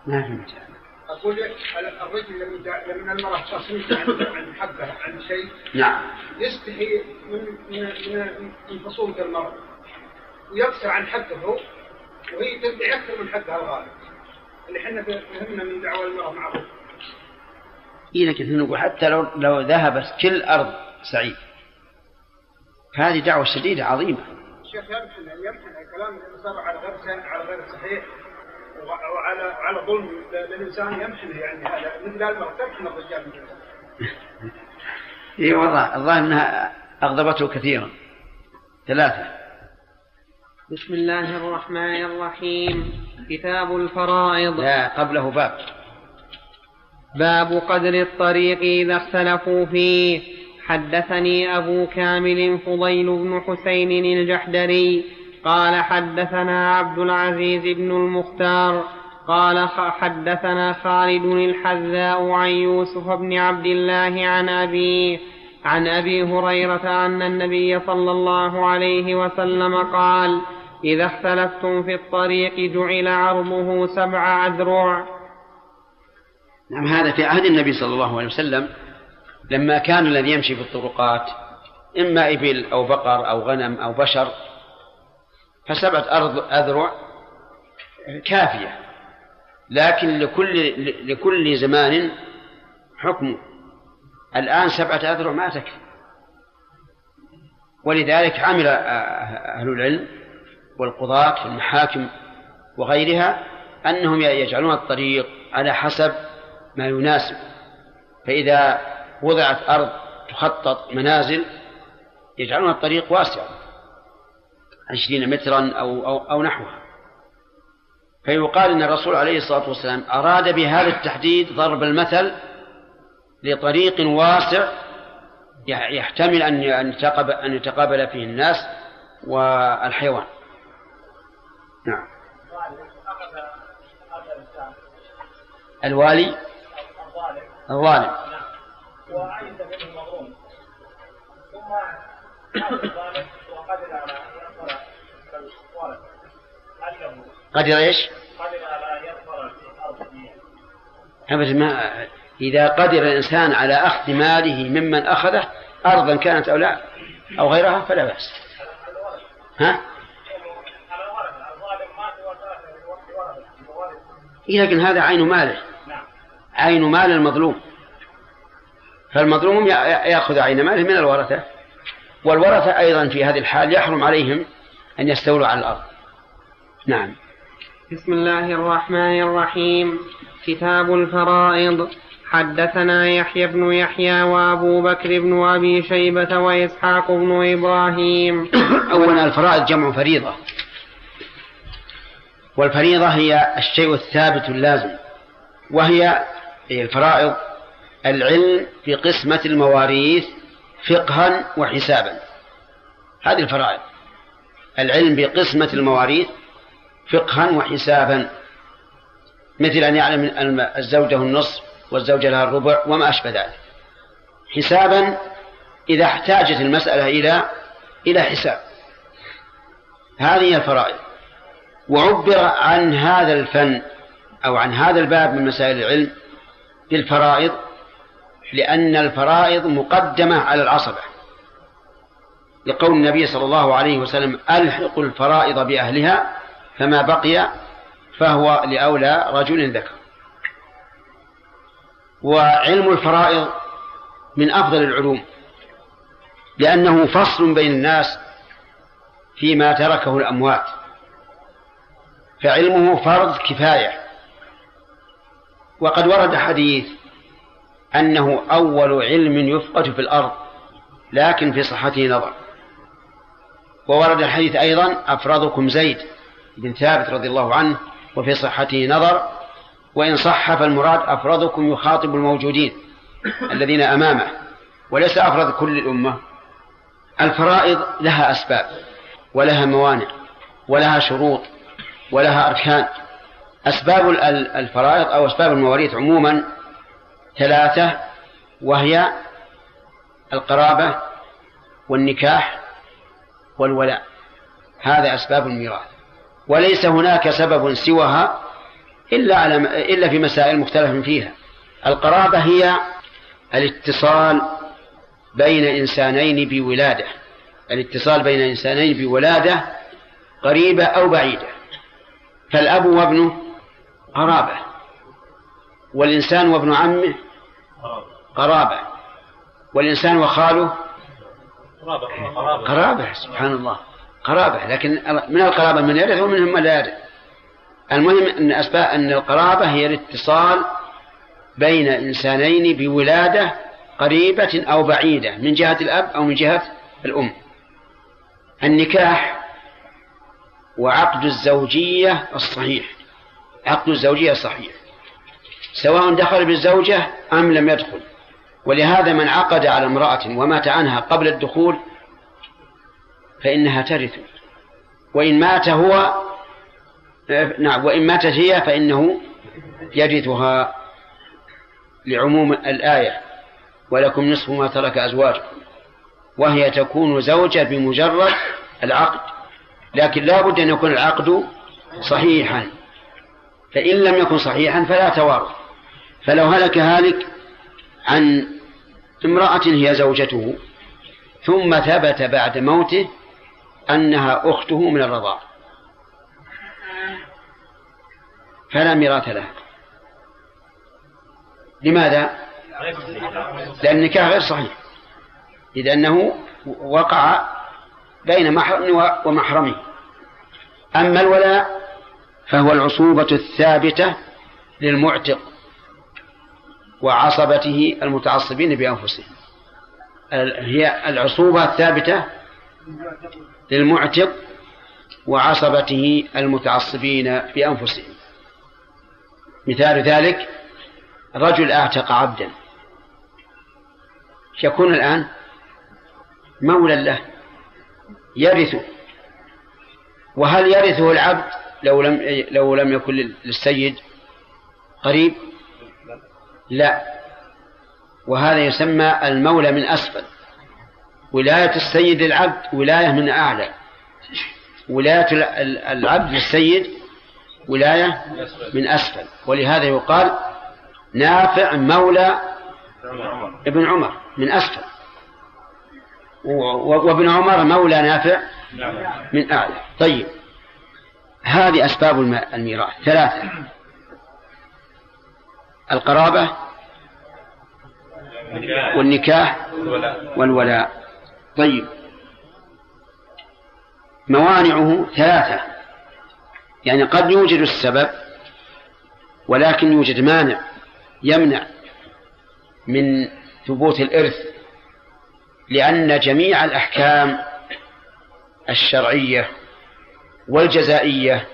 ما فهمت أقول لك الرجل لما لما المرأة تصرف عن عن حقها عن شيء نعم. يستحي من من من, من خصومة المرأة. ويقصر عن حقه وهي تدعي أكثر من حقها الغالب. اللي إحنا فهمنا من دعوى المرأة مع الرجل. إيه لكن نقول حتى لو لو ذهبت كل أرض سعيد. هذه دعوة شديدة عظيمة. الشيخ يمحن يمحن الكلام اللي صار على غير على غير صحيح. وعلى على ظلم للإنسان يمحن يعني هذا. المرأة تمحن الرجال من الإنسان إي والله الظاهر أنها أغضبته كثيرا. ثلاثة. بسم الله الرحمن الرحيم. كتاب الفرائض. لا قبله باب. باب قدر الطريق إذا اختلفوا فيه. حدثني أبو كامل فضيل بن حسين الجحدري قال حدثنا عبد العزيز بن المختار قال حدثنا خالد الحذاء عن يوسف بن عبد الله عن أبيه عن أبي هريرة أن النبي صلى الله عليه وسلم قال إذا اختلفتم في الطريق جعل عرضه سبع أذرع. نعم هذا في عهد النبي صلى الله عليه وسلم لما كان الذي يمشي في الطرقات إما إبل أو بقر أو غنم أو بشر فسبعة أرض أذرع كافية. لكن لكل لكل زمان حكم. الآن سبعة أذرع ما تكفي. ولذلك عمل أهل العلم والقضاة في المحاكم وغيرها أنهم يجعلون الطريق على حسب ما يناسب. فإذا وضعت أرض تخطط منازل يجعلون الطريق واسعا عشرين مترا أو, أو, أو نحوها. فيقال أن الرسول عليه الصلاة والسلام أراد بهذا التحديد ضرب المثل لطريق واسع يحتمل أن أن يتقابل, فيه الناس والحيوان. نعم. الوالي؟ الظالم. وعند منه مظلوم ثم الظالم وقدر على ان يظفر بالولد انه قدر إيش؟ قدر على أبدا ما إذا قدر الإنسان على أخذ ماله ممن أخذه أرضا كانت أو لا أو غيرها فلا بأس. ها؟ إيه لكن هذا عين ماله. عين مال المظلوم. فالمظلوم يأخذ عين ماله من الورثة. والورثة أيضا في هذه الحال يحرم عليهم أن يستولوا على الأرض. نعم. بسم الله الرحمن الرحيم. كتاب الفرائض. حدثنا يحيى بن يحيى وأبو بكر بن أبي شيبة وإسحاق بن إبراهيم. اولا الفرائض جمع فريضة. والفريضة هي الشيء الثابت اللازم وهي الفرائض العلم في قسمة المواريث فقها وحسابا. هذه الفرائض. العلم بقسمة المواريث فقها وحسابا مثل أن يعلم الزوجة النصف والزوجة لها الربع وما أشبه ذلك. حسابا إذا احتاجت المسألة إلى إلى حساب. هذه الفرائض. وعبر عن هذا الفن أو عن هذا الباب من مسائل العلم بالفرائض لأن الفرائض مقدمة على العصبة. لقول النبي صلى الله عليه وسلم ألحق الفرائض بأهلها فما بقي فهو لأولى رجل ذكر. وعلم الفرائض من أفضل العلوم لأنه فصل بين الناس فيما تركه الأموات فعلمه فرض كفاية. وقد ورد حديث أنه أول علم يفقد في الأرض لكن في صحته نظر. وورد الحديث أيضا أفرضكم زيد بن ثابت رضي الله عنه وفي صحته نظر وإن صح فالمراد أفرضكم يخاطب الموجودين الذين أمامه وليس أفرض كل الأمة. الفرائض لها أسباب ولها موانع ولها شروط ولها أركان. أسباب الفرائض أو أسباب المواريث عموما ثلاثة وهي القرابة والنكاح والولاء. هذا أسباب الميراث. وليس هناك سبب سواها إلا على إلا في مسائل مختلف فيها. القرابة هي الاتصال بين إنسانين بولادة. الاتصال بين إنسانين بولادة قريبة أو بعيدة. فالأب وابنه قرابة والإنسان وابن عمه قرابة والإنسان وخاله قرابة سبحان الله. قرابة لكن من القرابة من يرث ومنهم من لا يرث. المهم أن أسباب أن القرابة هي الاتصال بين إنسانين بولادة قريبة أو بعيدة من جهة الأب أو من جهة الأم. النكاح وعقد الزوجية الصحيح. عقد الزوجية الصحيح سواء دخل بالزوجة أم لم يدخل. ولهذا من عقد على امرأة ومات عنها قبل الدخول فإنها ترث. وإن مات هو نعم وإن ماتت هي فإنه يرثها لعموم الآية. ولكم نصف ما ترك أزواجكم. وهي تكون زوجة بمجرد العقد. لكن لا بد أن يكون العقد صحيحا. فإن لم يكن صحيحا فلا توارث. فلو هلك هالك عن امرأة هي زوجته ثم ثبت بعد موته أنها أخته من الرضاعة فلا ميراث لها. لماذا؟ لأن النكاح غير صحيح. إذ أنه وقع بين محرم ومحرمه. أما الولاء فهو العصوبة الثابتة للمعتق وعصبته المتعصبين بأنفسهم. هي العصوبة الثابتة للمعتق وعصبته المتعصبين بأنفسهم. مثال ذلك رجل أعتق عبدا. يكون الآن؟ مولا له يرثه. وهل يرثه العبد لو لم لو لم يكن للسيد قريب؟ لا. وهذا يسمى المولى من أسفل. ولاية السيد للعبد ولاية من أعلى. ولاية العبد للسيد ولاية من أسفل. ولهذا يقال نافع مولى ابن عمر من أسفل. وابن عمر مولى نافع من أعلى. طيب. هذه أسباب الميراث. ثلاثة. القرابة والنكاح والولاء. طيب. موانعه ثلاثة. يعني قد يوجد السبب ولكن يوجد مانع يمنع من ثبوت الإرث لأن جميع الأحكام الشرعية والجزائية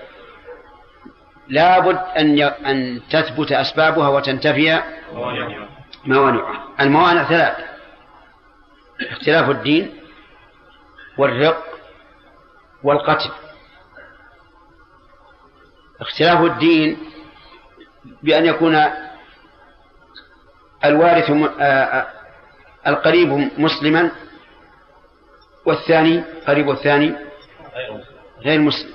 لابد أن أن تثبت أسبابها وتنتفي موانعها. الموانع ثلاثة. اختلاف الدين والرق والقتل. اختلاف الدين بأن يكون الوارث القريب مسلما والثاني قريب الثاني غير مسلم.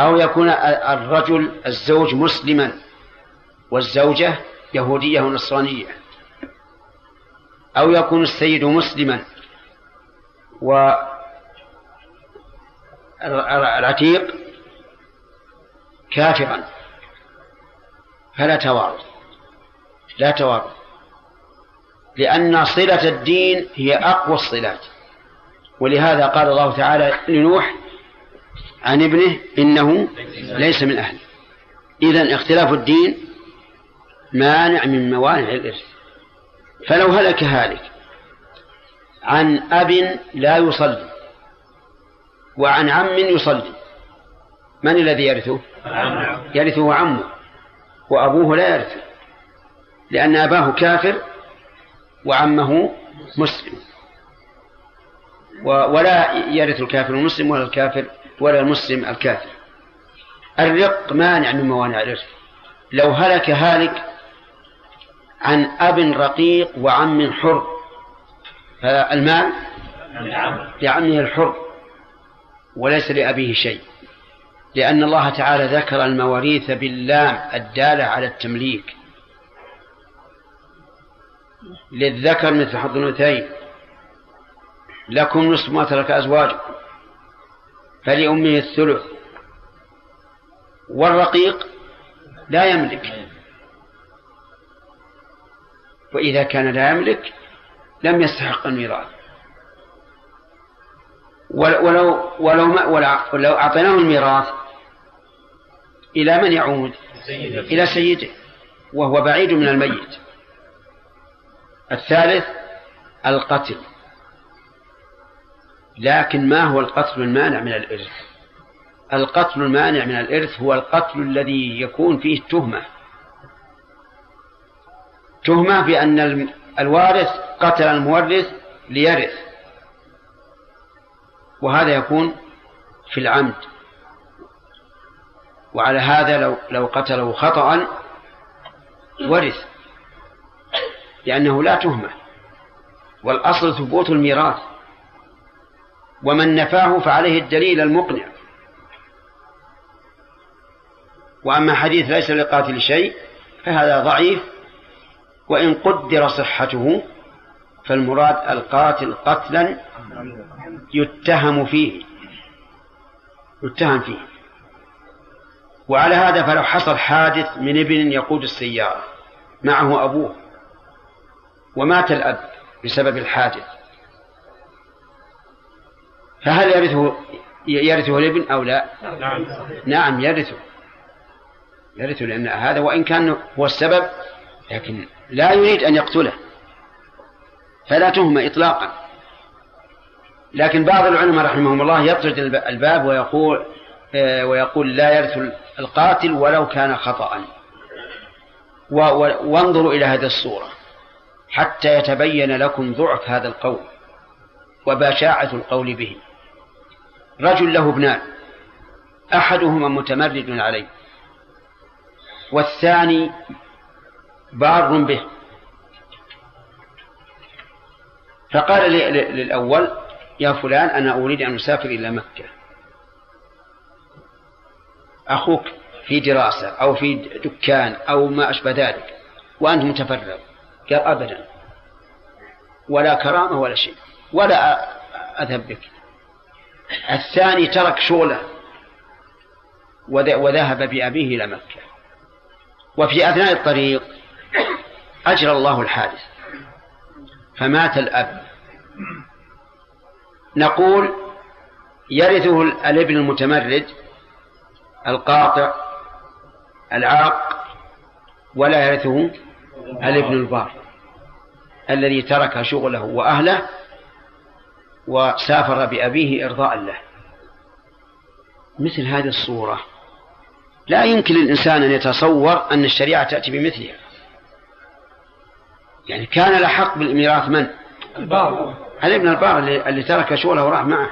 أو يكون الرجل الزوج مسلما والزوجة يهودية ونصرانية. أو يكون السيد مسلما. والعتيق كافرا. فلا توارث. لا توارث. لأن صلة الدين هي أقوى الصلات. ولهذا قال الله تعالى لنوح عن ابنه إنه ليس من أهله. إذا اختلاف الدين مانع من موانع الإرث. فلو هلك هالك عن أب لا يصلي وعن عم يصلي من الذي يرثه؟ يرثه عمه وأبوه لا يرثه لأن أباه كافر وعمه مسلم. ولا يرث الكافر المسلم ولا الكافر ولا المسلم الكافر. الرق مانع من موانع الإرث لو هلك هالك عن أب رقيق وعم حر. فالمال لعمه الحر وليس لأبيه شيء. لأن الله تعالى ذكر المواريث باللام الدالة على التمليك. للذكر مثل حظ الأنثيين. لكم نصف ما ترك أزواجكم. فلأمه الثلث. والرقيق لا يملك. وإذا كان لا يملك لم يستحق الميراث. ولو ولو ما ولو أعطيناه الميراث إلى من يعود؟ إلى سيده وهو بعيد من الميت. الثالث القتل. لكن ما هو القتل المانع من الإرث؟ القتل المانع من الإرث هو القتل الذي يكون فيه تهمة تهمة بأن الوارث قتل المورث ليرث. وهذا يكون في العمد. وعلى هذا لو لو قتله خطأ ورث. لأنه لا تهمة. والأصل ثبوت الميراث. ومن نفاه فعليه الدليل المقنع. وأما حديث ليس للقاتل شيء فهذا ضعيف وإن قدر صحته فالمراد القاتل قتلا يتهم فيه يتهم فيه. وعلى هذا فلو حصل حادث من ابن يقود السيارة معه أبوه ومات الأب بسبب الحادث. فهل يرثه يرثه الابن أو لا؟ نعم. نعم يرثه. يرثه لأن هذا وإن كان هو السبب لكن لا يريد أن يقتله. فلا تهمة إطلاقا. لكن بعض العلماء رحمهم الله يطرد الباب ويقول آه، ويقول لا يرث القاتل ولو كان خطأ. وانظروا إلى هذه الصورة. حتى يتبين لكم ضعف هذا القول وبشاعة القول به. رجل له ابنان. أحدهما متمرد عليه. والثاني بار به. فقال للأول يا فلان أنا أريد أن أسافر إلى مكة. أخوك في دراسة أو في دكان أو ما أشبه ذلك وأنت متفرغ. قال أبدا. ولا كرامة ولا شيء. ولا أذهب بك. الثاني ترك شغله. وذهب بأبيه إلى مكة. وفي أثناء الطريق أجرى الله الحادث. فمات الأب. نقول يرثه الابن المتمرد القاطع العاق ولا يرثه الابن البار الذي ترك شغله وأهله وسافر بأبيه إرضاء له مثل هذه الصورة. لا يمكن للإنسان أن يتصور أن الشريعة تأتي بمثلها. يعني كان الأحق بالميراث من؟ البار الابن البار اللي, اللي ترك شغله وراح معه.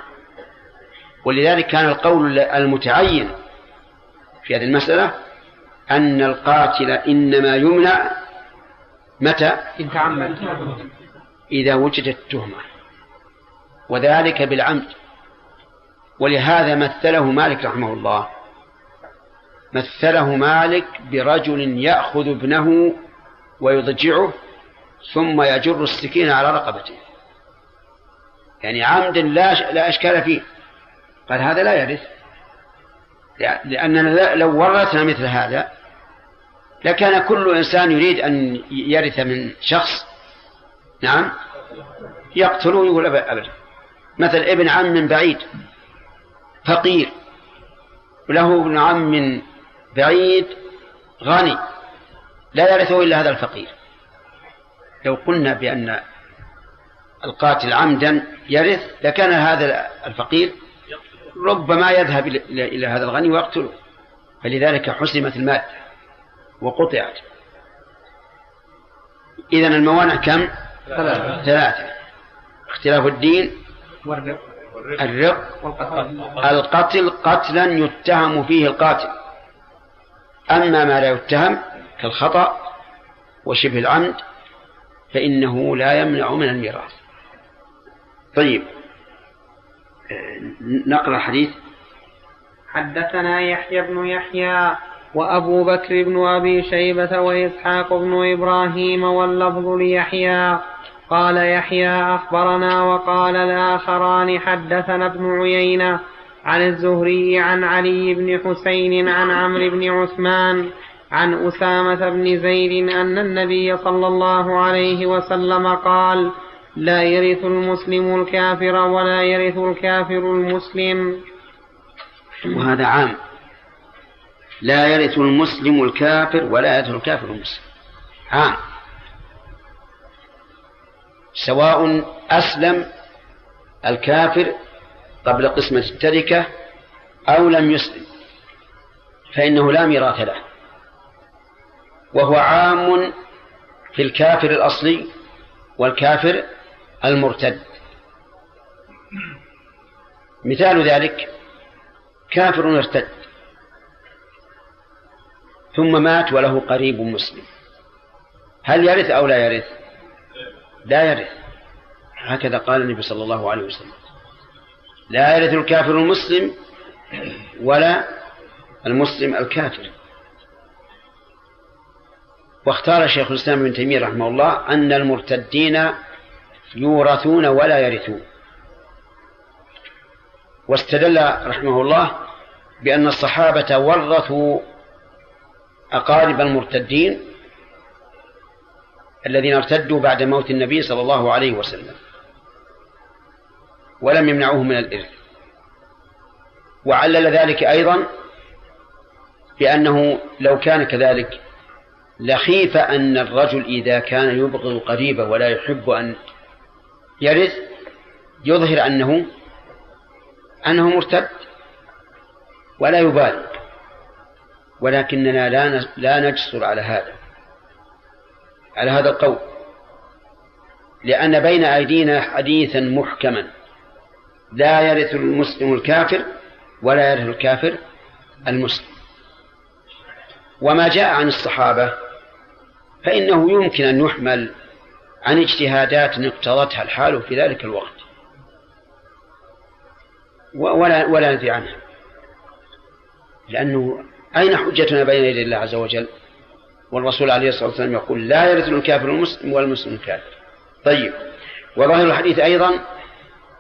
ولذلك كان القول المتعين في هذه المسألة أن القاتل إنما يمنع متى؟ إن تعمد. إذا وجدت تهمة وذلك بالعمد. ولهذا مثله مالك رحمه الله. مثله مالك برجل يأخذ ابنه ويضجعه ثم يجر السكين على رقبته. يعني عمد لا لا إشكال فيه. قال هذا لا يرث. لأننا لو ورثنا مثل هذا لكان كل إنسان يريد أن يرث من شخص. نعم؟ يقتله ويقول أبدا. مثل ابن عم من بعيد فقير له ابن عم من بعيد غني لا يرثه إلا هذا الفقير. لو قلنا بأن القاتل عمدا يرث لكان هذا الفقير ربما يذهب إلى هذا الغني ويقتله. فلذلك حسمت المادة وقطعت. إذا الموانع كم؟ ثلاثة. ثلاثة. اختلاف الدين والرق الرق والقتل القتل قتلا يتهم فيه القاتل. أما ما لا يتهم كالخطأ وشبه العمد فإنه لا يمنع من الميراث. طيب نقرأ الحديث حدثنا يحيى بن يحيى وأبو بكر بن أبي شيبة وإسحاق بن إبراهيم واللفظ ليحيى. قال يحيى أخبرنا وقال الآخران حدثنا ابن عيينة عن الزهري عن علي بن حسين عن عمرو بن عثمان عن أسامة بن زيد أن النبي صلى الله عليه وسلم قال لا يرث المسلم الكافر ولا يرث الكافر المسلم. وهذا عام. لا يرث المسلم الكافر ولا يرث الكافر المسلم. عام. سواء أسلم الكافر قبل قسمة التركة أو لم يسلم فإنه لا ميراث له. وهو عام في الكافر الأصلي والكافر المرتد. مثال ذلك كافر ارتد ثم مات وله قريب مسلم. هل يرث أو لا يرث؟ لا يرث. هكذا قال النبي صلى الله عليه وسلم. لا يرث الكافر المسلم ولا المسلم الكافر. واختار شيخ الإسلام ابن تيمية رحمه الله أن المرتدين يورثون ولا يرثون. واستدل رحمه الله بأن الصحابة ورثوا أقارب المرتدين الذين ارتدوا بعد موت النبي صلى الله عليه وسلم ولم يمنعوه من الإرث. وعلل ذلك أيضا بأنه لو كان كذلك لخيف أن الرجل إذا كان يبغض قريبه ولا يحب أن يرث يظهر أنه أنه مرتد ولا يبالي. ولكننا لا لا نجسر على هذا على هذا القول لأن بين أيدينا حديثا محكما. لا يرث المسلم الكافر ولا يرث الكافر المسلم. وما جاء عن الصحابة فإنه يمكن أن يحمل عن اجتهادات اقتضتها الحال في ذلك الوقت. ولا ولا ندري عنها. لأنه أين حجتنا بين يدي الله عز وجل؟ والرسول عليه الصلاة والسلام يقول لا يرث الكافر المسلم والمسلم الكافر. طيب. وظاهر الحديث أيضا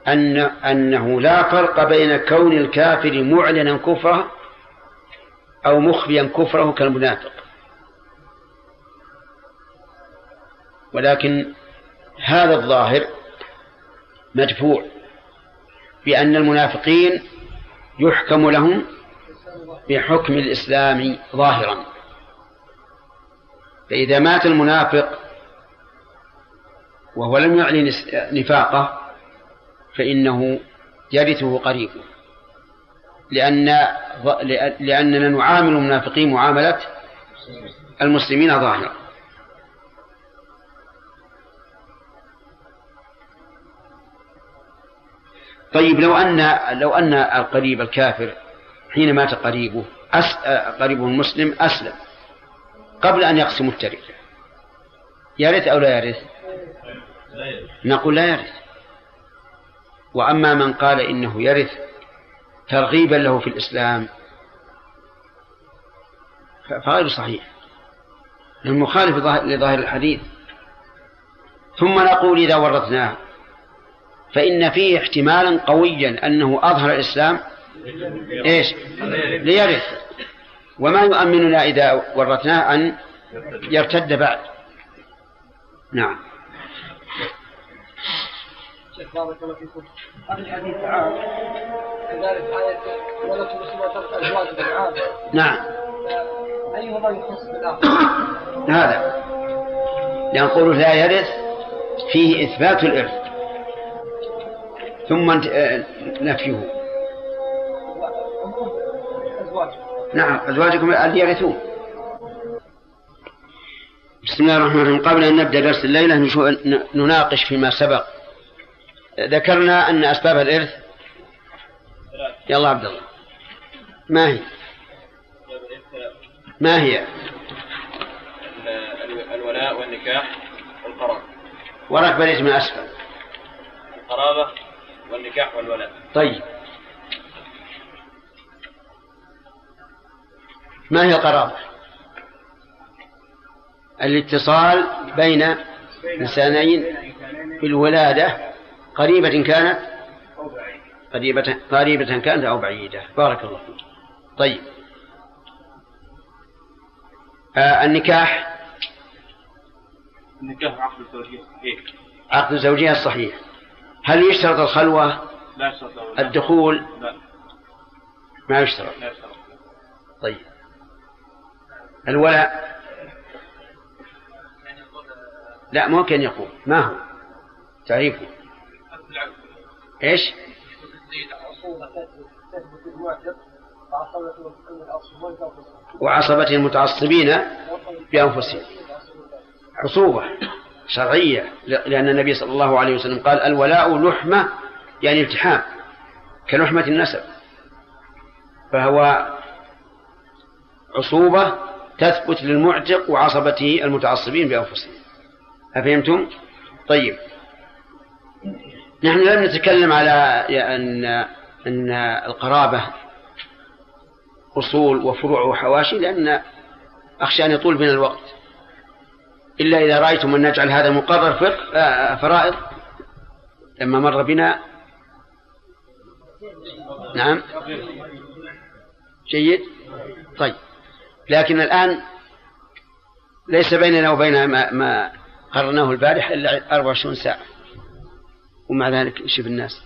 أن أنه لا فرق بين كون الكافر معلنا كفره أو مخفيا كفره كالمنافق. ولكن هذا الظاهر مدفوع بأن المنافقين يحكم لهم بحكم الإسلام ظاهرا. فإذا مات المنافق وهو لم يعلن نفاقه فإنه يرثه قريبه لأن لأننا نعامل المنافقين معاملة المسلمين ظاهرا. طيب لو أن لو أن القريب الكافر حين مات قريبه أس... قريبه المسلم أسلم قبل أن يقسم التركة يرث أو لا يرث؟ نقول لا يرث وأما من قال إنه يرث ترغيبا له في الإسلام فغير صحيح. المخالف لظاهر الحديث. ثم نقول إذا ورثناه فإن فيه احتمالا قويا أنه أظهر الإسلام إيش؟ ليرث. وما يؤمننا إذا ورثناه أن يرتد بعد. نعم. شيخ بارك الله فيكم. هذا الحديث عام. كذلك آية ولا تبصروا ترك أزواج بالعام نعم. أيهما يخص بالآخر؟ هذا. لأن لا يرث فيه إثبات الإرث. ثم نفيه. أزواج نعم أزواجكم اللي يرثون. بسم الله الرحمن الرحيم. قبل أن نبدأ درس الليلة نناقش فيما سبق. ذكرنا أن أسباب الإرث يلا عبد الله. ما هي؟ ما هي؟ الولاء والنكاح والقرابة. وراك بديت من أسفل القرابة والنكاح والولاء طيب. ما هي القرابة الاتصال بين إنسانين بالولادة قريبة كانت؟ قريبة قريبة كانت أو بعيدة. بارك الله فيك. طيب. آه النكاح؟ النكاح عقد الزوجية صحيح عقد الزوجية الصحيح. هل يشترط الخلوة؟ لا يشترط. الدخول؟ لا. ما يشترط. طيب. الولاء؟ لا ممكن يقول. ما هو؟ تعريفه. إيش؟ وعصبة المتعصبين بأنفسهم. عصوبة. شرعية لأن النبي صلى الله عليه وسلم قال الولاء لحمة يعني التحام كلحمة النسب. فهو عصوبة تثبت للمعتق وعصبته المتعصبين بأنفسهم. أفهمتم؟ طيب. نحن لم نتكلم على أن أن القرابة أصول وفروع وحواشي لأن أخشى أن يطول بنا الوقت. إلا إذا رأيتم أن نجعل هذا مقرر فقه آه، فرائض لما مر بنا. نعم. جيد؟ طيب. لكن الآن ليس بيننا وبين ما, ما قررناه البارح إلا 24 ساعة. ومع ذلك شوف الناس.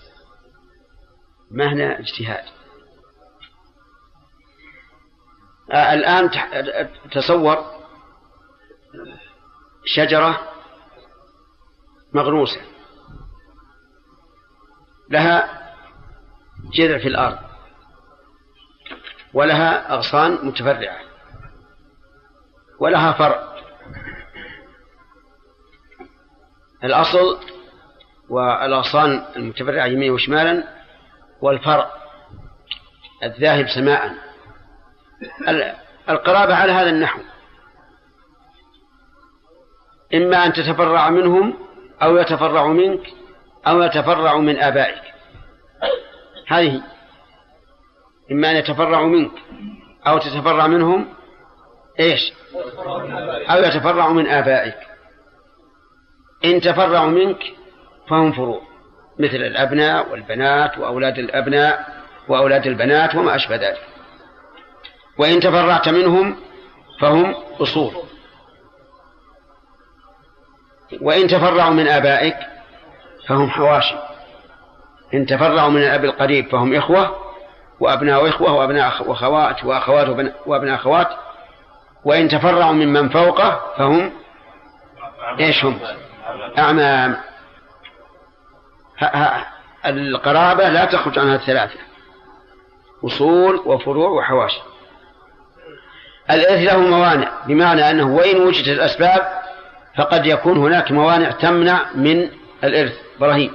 ما هنا اجتهاد؟ آه الآن تصور شجرة مغروسة. لها جذع في الأرض. ولها أغصان متفرعة. ولها فرع. الأصل والأغصان المتفرعة يمينا وشمالا والفرع الذاهب سماء. القرابة على هذا النحو. إما أن تتفرع منهم أو يتفرع منك أو يتفرع من آبائك. هذه إما أن يتفرع منك أو تتفرع منهم إيش؟ أو يتفرع من آبائك. إن تفرعوا منك فهم فروع مثل الأبناء والبنات وأولاد الأبناء وأولاد البنات وما أشبه ذلك. وإن تفرعت منهم فهم أصول. وإن تفرعوا من آبائك فهم حواشي. إن تفرعوا من الأب القريب فهم إخوة وأبناء إخوة وأبناء أخ- وأخوات وأبناء أخوات. وإن تفرعوا ممن فوقه فهم إيش هم؟ أعمام. القرابة لا تخرج عنها الثلاثة. أصول وفروع وحواشي. الإرث له موانع بمعنى أنه وإن وجدت الأسباب فقد يكون هناك موانع تمنع من الإرث. إبراهيم.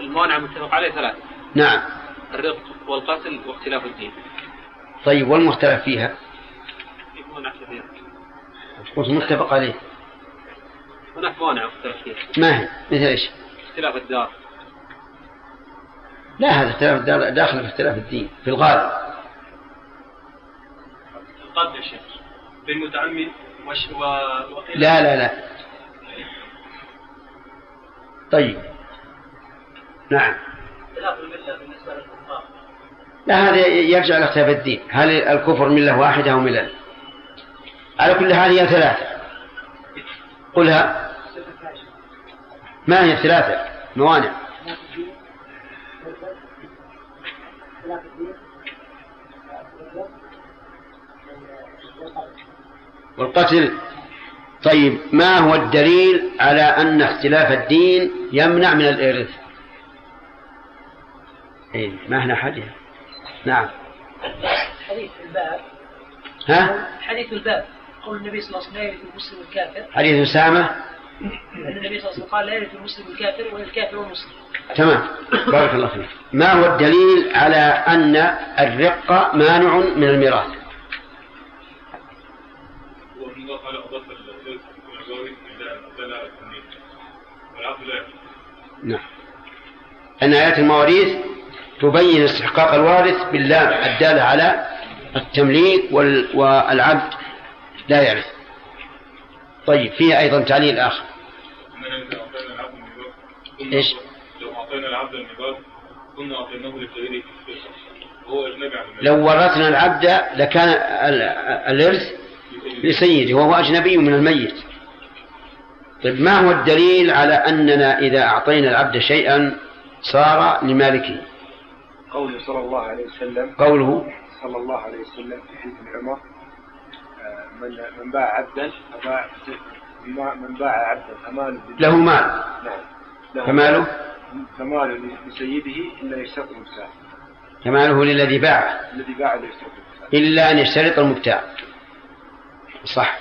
الموانع متفق عليه ثلاث نعم. الرق والقتل واختلاف الدين. طيب والمختلف فيها؟ موانع كثيرة. قلت متفق عليه. هناك موانع مختلف فيها. ما هي؟ مثل إيش؟ اختلاف الدار. لا هذا اختلاف الدار داخل في اختلاف الدين في الغالب. القتل يا شيخ. بالمتعمد وش و... وقيل لا لا لا. طيب. نعم. لا هذا يرجع إلى اختلاف الدين. هل الكفر ملة واحدة أو ملل على كل حال هي ثلاثة. قلها. ما هي ثلاثة؟ موانع. والقتل. طيب ما هو الدليل على أن اختلاف الدين يمنع من الإرث؟ إيه ما هنا حاجة. نعم. حديث الباب. ها؟ حديث الباب. قول النبي صلى الله عليه وسلم لا يرث المسلم الكافر. حديث أسامة. النبي صلى الله عليه وسلم قال لا يرث المسلم الكافر ولا الكافر المسلم تمام. بارك الله فيك. ما هو الدليل على أن الرق مانع من الميراث؟ أضاف الإرث والعبارة إلى دلالة التمييز والعبد لا يكفي. نعم. أن آيات المواريث تبين استحقاق الوارث باللام الدالة على التمليك وال... والعبد لا يعرف. طيب فيه أيضا تعليل آخر. إيش؟ لو أعطينا العبد الميراث كنا أعطيناه الميراث. لو ورثنا العبد لكان ال- الإرث لسيده وهو أجنبي من الميت. طيب ما هو الدليل على أننا إذا أعطينا العبد شيئا صار لمالكه؟ قوله صلى الله عليه وسلم قوله صلى الله عليه وسلم في حديث عمر آه، من من باع عبدا أباع من باع عبدا أمان له مال. نعم. له فماله؟ فماله لسيده إلا يشترط المساء فماله للذي باعه. الذي باع يشترط إلا أن يشترط المبتاع صح.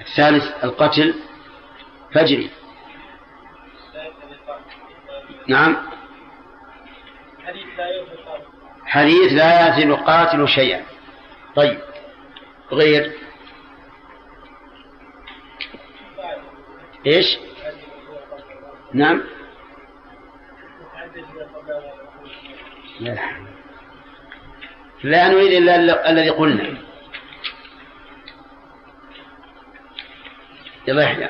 الثالث القتل فجري. نعم. حديث لا يأتي القاتل شيئا. طيب. غير. إيش؟ نعم. لا لا نريد إلا ال- الذي قلنا. يلا يحيى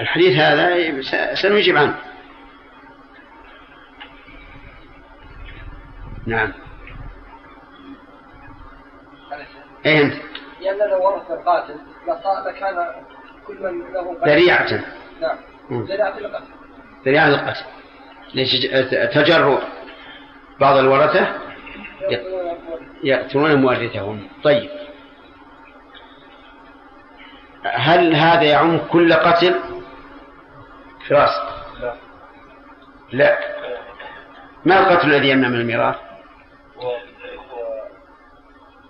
الحديث هذا سنجيب عنه. نعم. اي أنت؟ لأن لو ورث القاتل لكان كل من له ذريعة. نعم. ذريعة القتل. ذريعة القتل. ليش؟ تجرؤ. بعض الورثة يقتلون مورثهم طيب. هل هذا يعم كل قتل؟ فراس. لا. لا ما القتل الذي يمنع من الميراث؟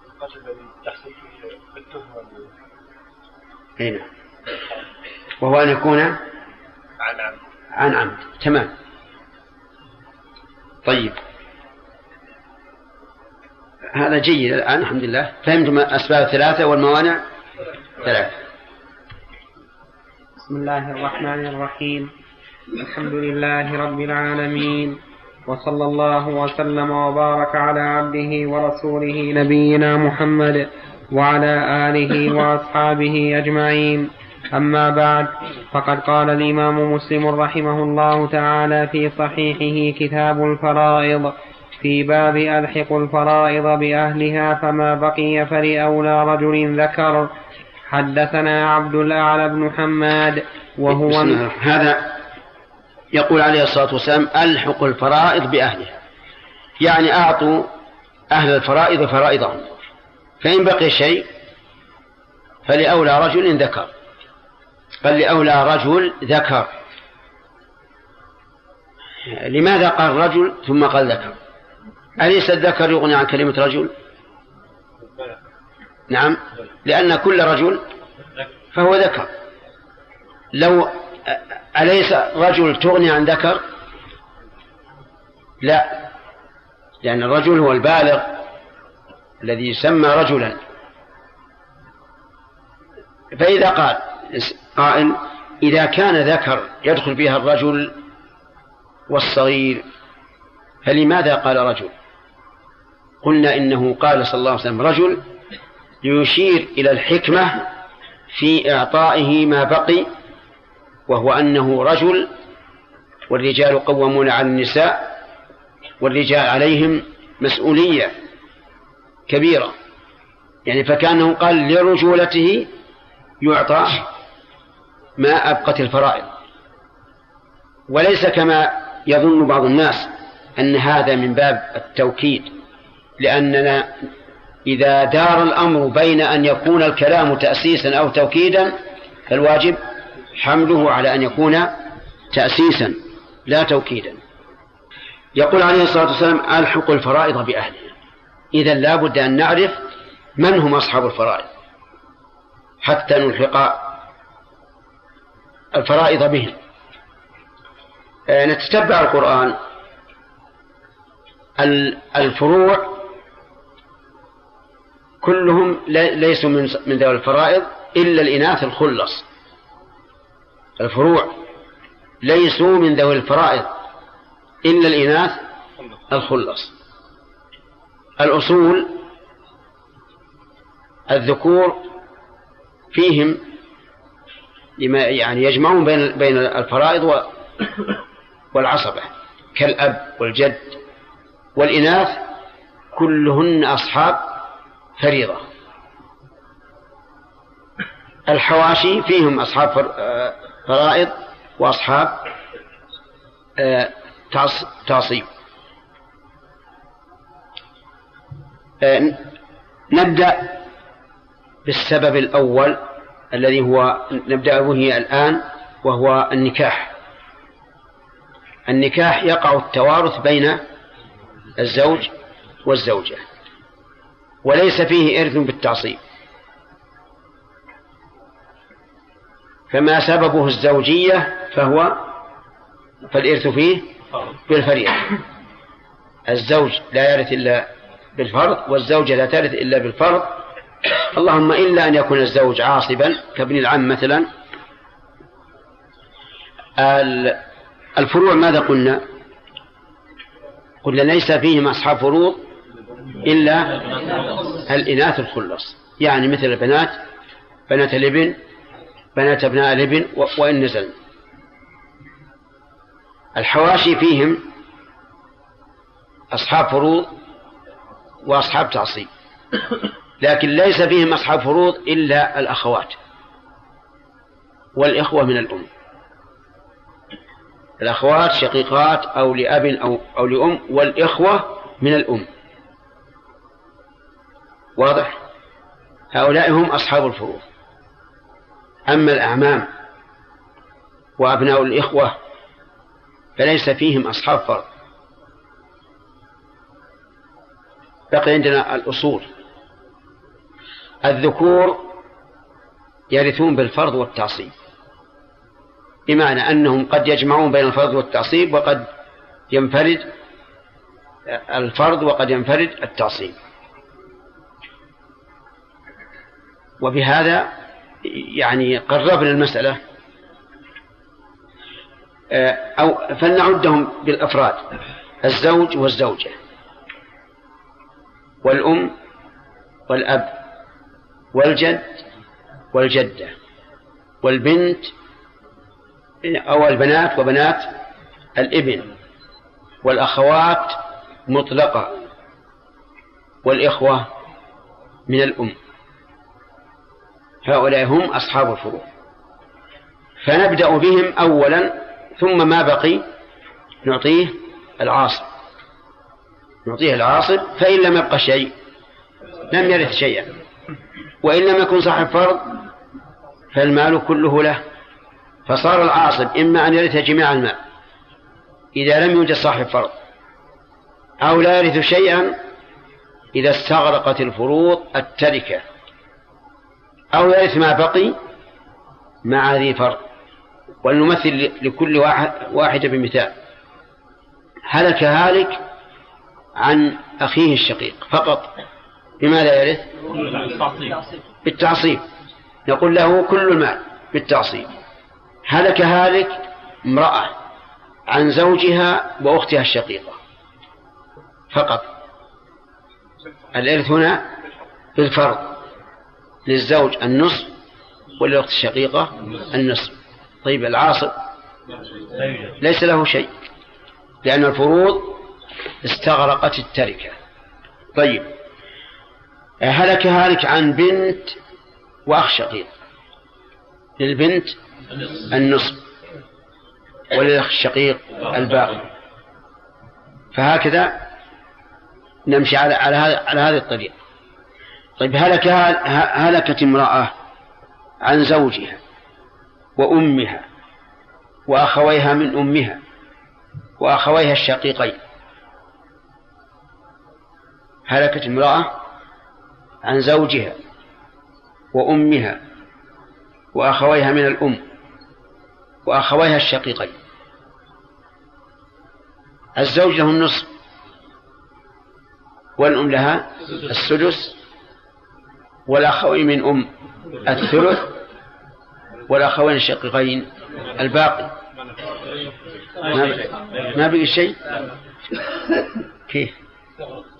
القتل الذي تحصل فيه التهمة أي نعم. وهو أن يكون عن عمد. عن عمد. تمام. طيب. هذا جيد الآن الحمد لله. فهمتم أسباب ثلاثة والموانع؟ ثلاثة. بسم الله الرحمن الرحيم. الحمد لله رب العالمين وصلى الله وسلم وبارك على عبده ورسوله نبينا محمد وعلى آله وأصحابه أجمعين. أما بعد فقد قال الإمام مسلم رحمه الله تعالى في صحيحه كتاب الفرائض. في باب ألحق الفرائض بأهلها فما بقي فلأولى رجل ذكر. حدثنا عبد الأعلى بن حماد وهو بسم. هذا يقول عليه الصلاة والسلام ألحق الفرائض بأهلها. يعني أعطوا أهل الفرائض فرائضهم فإن بقي شيء فلأولى رجل ذكر. بل لأولى رجل ذكر. لماذا قال رجل ثم قال ذكر؟ أليس الذكر يغني عن كلمة رجل؟ نعم. لأن كل رجل فهو ذكر. لو أليس رجل تغني عن ذكر؟ لا. لأن الرجل هو البالغ الذي يسمى رجلا. فإذا قال قائل إذا كان ذكر يدخل فيها الرجل والصغير فلماذا قال رجل؟ قلنا إنه قال صلى الله عليه وسلم رجل ليشير إلى الحكمة في إعطائه ما بقي وهو أنه رجل والرجال قوامون على النساء والرجال عليهم مسؤولية كبيرة. يعني فكأنه قال لرجولته يعطى ما أبقت الفرائض. وليس كما يظن بعض الناس أن هذا من باب التوكيد. لأننا إذا دار الأمر بين أن يكون الكلام تأسيسا أو توكيدا فالواجب حمله على أن يكون تأسيسا لا توكيدا. يقول عليه الصلاة والسلام ألحق الفرائض بأهلها إذا لا بد أن نعرف من هم أصحاب الفرائض حتى نلحق الفرائض بهم. آه، نتتبع القرآن. الفروع كلهم ليسوا من ذوي الفرائض إلا الإناث الخلص. الفروع. ليسوا من ذوي الفرائض إلا الإناث الخلص. الأصول الذكور فيهم لما يعني يجمعون بين بين الفرائض والعصبة كالأب والجد. والإناث كلهن أصحاب فريضة. الحواشي فيهم أصحاب فرائض وأصحاب آه، تعصيب. آه، نبدأ بالسبب الأول الذي هو نبدأ به الآن وهو النكاح. النكاح يقع التوارث بين الزوج والزوجة. وليس فيه إرث بالتعصيب. فما سببه الزوجية فهو فالإرث فيه بالفريضة. الزوج لا يرث إلا بالفرض والزوجة لا ترث إلا بالفرض. اللهم إلا أن يكون الزوج عاصبا كابن العم مثلا. الفروع ماذا قلنا؟ قلنا ليس فيهم أصحاب فروض إلا الإناث الخلص. يعني مثل البنات بنات الإبن بنات أبناء الإبن وإن نزل. الحواشي فيهم أصحاب فروض وأصحاب تعصيب. لكن ليس فيهم أصحاب فروض إلا الأخوات والإخوة من الأم. الأخوات شقيقات أو لأب أو, أو لأم والإخوة من الأم. واضح؟ هؤلاء هم أصحاب الفروض أما الأعمام وأبناء الإخوة فليس فيهم أصحاب فرض بقي عندنا الأصول. الذكور يرثون بالفرض والتعصيب بمعنى أنهم قد يجمعون بين الفرض والتعصيب وقد ينفرد الفرض وقد ينفرد التعصيب. وبهذا يعني قربنا المسألة آه، أو فلنعدهم بالأفراد الزوج والزوجة والأم والأب والجد والجدة والبنت أو البنات وبنات الإبن والأخوات مطلقة والإخوة من الأم. هؤلاء هم أصحاب الفروض فنبدأ بهم أولا ثم ما بقي؟ نعطيه العاصب. نعطيه العاصب فإن لم يبقى شيء لم يرث شيئا. وإن لم يكن صاحب فرض فالمال كله له. فصار العاصب إما أن يرث جميع المال إذا لم يوجد صاحب فرض أو لا يرث شيئا إذا استغرقت الفروض التركة. أو يرث ما بقي مع ذي فرض ولنمثل لكل واحد واحدة بمثال. هلك هالك عن أخيه الشقيق فقط؟ بماذا يرث؟ بالتعصيب. نقول له كل المال بالتعصيب. هلك هالك امرأة عن زوجها وأختها الشقيقة فقط؟ الإرث هنا بالفرض. للزوج النصف وللأخت الشقيقة النصف. طيب العاصب ليس له شيء لأن الفروض استغرقت التركة. طيب هلك هالك عن بنت وأخ شقيق. للبنت النصف وللأخ الشقيق الباقي. فهكذا نمشي على على على هذه الطريقة. طيب هلك هلكت امرأة عن زوجها وأمها وأخويها من أمها وأخويها الشقيقين. هلكت امرأة عن زوجها وأمها وأخويها من الأم وأخويها الشقيقين. الزوج له النصف والأم لها السدس والأخوين من أم الثلث والأخوين الشقيقين الباقي. ما بقي شيء؟ كيف؟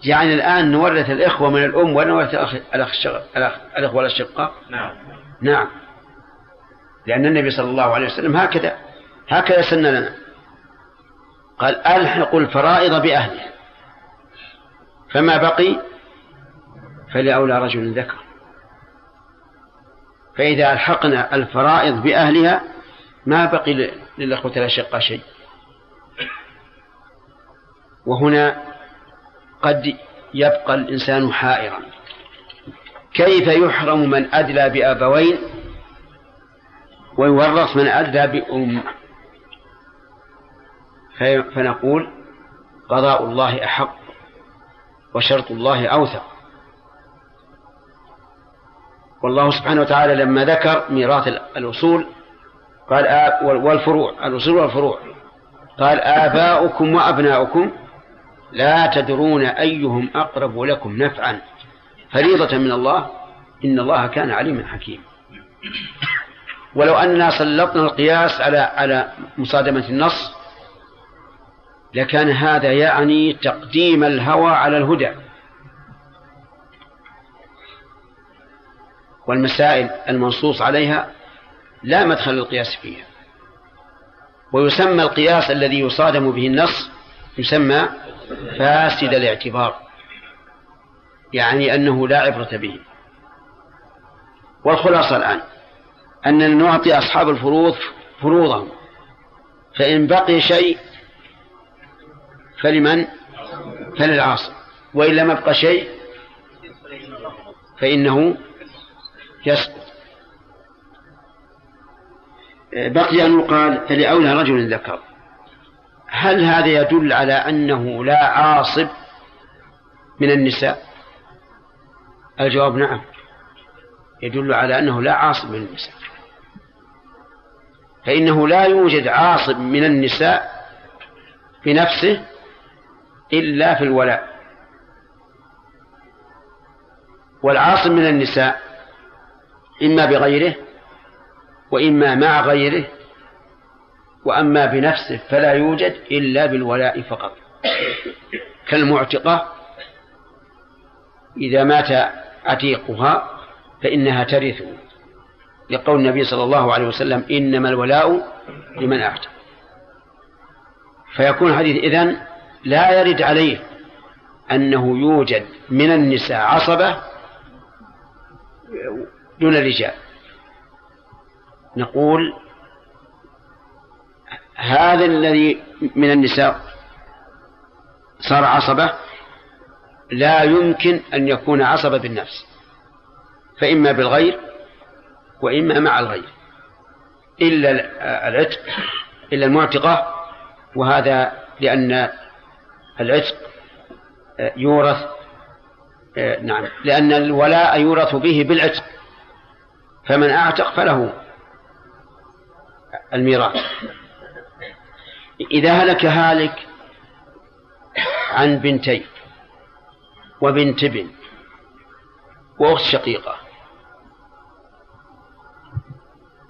يعني الآن نورث الإخوة من الأم ونورث الأخ الأخ الأخوة الأشقاء؟ نعم. نعم. لأن النبي صلى الله عليه وسلم هكذا هكذا سن لنا. قال ألحقوا الفرائض بأهلها. فما بقي؟ فلأولى رجل ذكر. فإذا ألحقنا الفرائض بأهلها ما بقي للأخوة الأشقاء شيء. وهنا قد يبقى الإنسان حائرا. كيف يحرم من أدلى بأبوين ويورث من أدلى بأم؟ فنقول قضاء الله أحق وشرط الله أوثق. والله سبحانه وتعالى لما ذكر ميراث الأصول قال آب والفروع الأصول والفروع. قال آباؤكم وأبناؤكم لا تدرون أيهم أقرب لكم نفعا. فريضة من الله إن الله كان عليما حكيما ولو أننا سلطنا القياس على على مصادمة النص لكان هذا يعني تقديم الهوى على الهدى. والمسائل المنصوص عليها لا مدخل للقياس فيها. ويسمى القياس الذي يصادم به النص يسمى فاسد الاعتبار يعني أنه لا عبرة به. والخلاصة الآن أننا نعطي أصحاب الفروض فروضهم فإن بقي شيء فلمن؟ فللعاصر وإن لم يبقى شيء فإنه يسقط. بقي أن يقال فلأولى رجل ذكر. هل هذا يدل على أنه لا عاصب من النساء؟ الجواب نعم. يدل على أنه لا عاصب من النساء. فإنه لا يوجد عاصب من النساء بنفسه إلا في الولاء. والعاصب من النساء إما بغيره وإما مع غيره وأما بنفسه فلا يوجد إلا بالولاء فقط. كالمعتقة إذا مات عتيقها فإنها ترث. لقول النبي صلى الله عليه وسلم إنما الولاء لمن أعتق. فيكون الحديث إذن لا يرد عليه أنه يوجد من النساء عصبة دون الرجال. نقول هذا الذي من النساء صار عصبة لا يمكن أن يكون عصبة بالنفس فإما بالغير وإما مع الغير. إلا العتق إلا المعتقة وهذا لأن العتق يورث نعم لأن الولاء يورث به بالعتق. فمن أعتق فله الميراث. إذا هلك هالك عن بنتين وبنت ابن وأخت شقيقة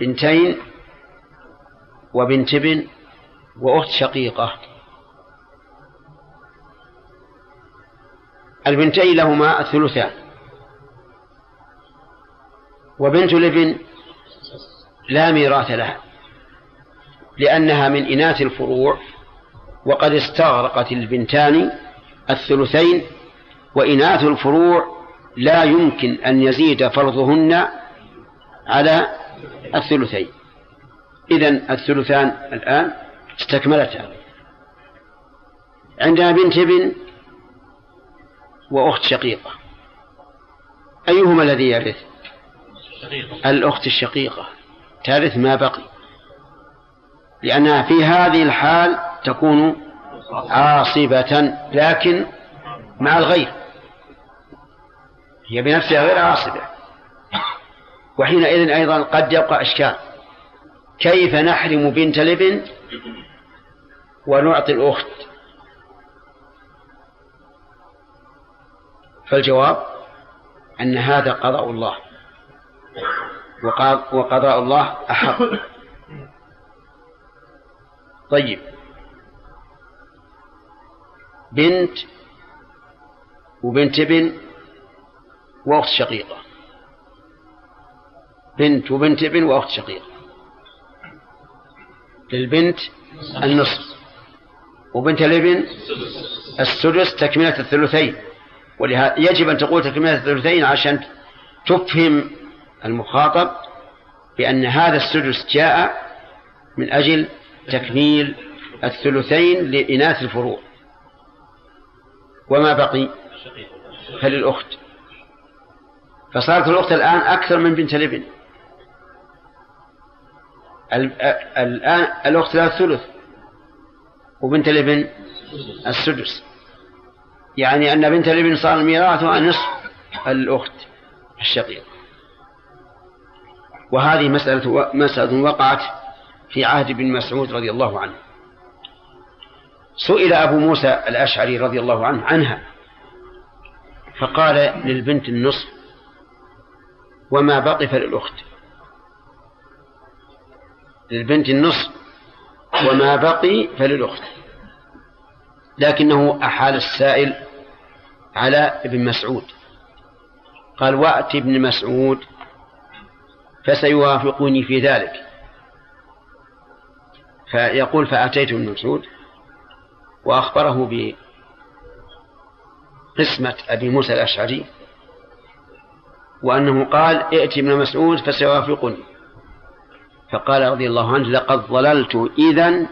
بنتين وبنت ابن وأخت شقيقة. البنتين لهما الثلثان. وبنت الابن لا ميراث لها لأنها من إناث الفروع وقد استغرقت البنتان الثلثين وإناث الفروع لا يمكن أن يزيد فرضهن على الثلثين. إذن الثلثان الآن استكملتا. عندها بنت ابن وأخت شقيقة. أيهما الذي يرث؟ الأخت الشقيقة. ترث ما بقي. لأنها في هذه الحال تكون عاصبة لكن مع الغير. هي بنفسها غير عاصبة. وحينئذ أيضا قد يبقى إشكال. كيف نحرم بنت الابن ونعطي الأخت؟ فالجواب أن هذا قضاء الله. وقضاء الله أحق. طيب. بنت وبنت ابن وأخت شقيقة. بنت وبنت ابن وأخت شقيقة. للبنت النصف. وبنت الابن السدس تكملة الثلثين. ولهذا يجب أن تقول تكملة الثلثين عشان تفهم المخاطب بأن هذا السدس جاء من أجل تكميل الثلثين لإناث الفروع. وما بقي؟ فللأخت. فصارت الأخت الآن أكثر من بنت الابن. الآن الأخت لها الثلث وبنت الابن السدس. يعني أن بنت الابن صار ميراثها نصف الأخت الشقيقة. وهذه مسألة مسألة وقعت في عهد ابن مسعود رضي الله عنه. سئل أبو موسى الأشعري رضي الله عنه عنها فقال للبنت النصف وما بقي فللأخت للبنت النصف وما بقي فللأخت لكنه أحال السائل على ابن مسعود. قال وأت ابن مسعود فسيوافقني في ذلك. فيقول فأتيت ابن مسعود وأخبره بقسمة أبي موسى الأشعري وأنه قال ائت ابن مسعود فسيوافقني. فقال رضي الله عنه لقد ضللت إذا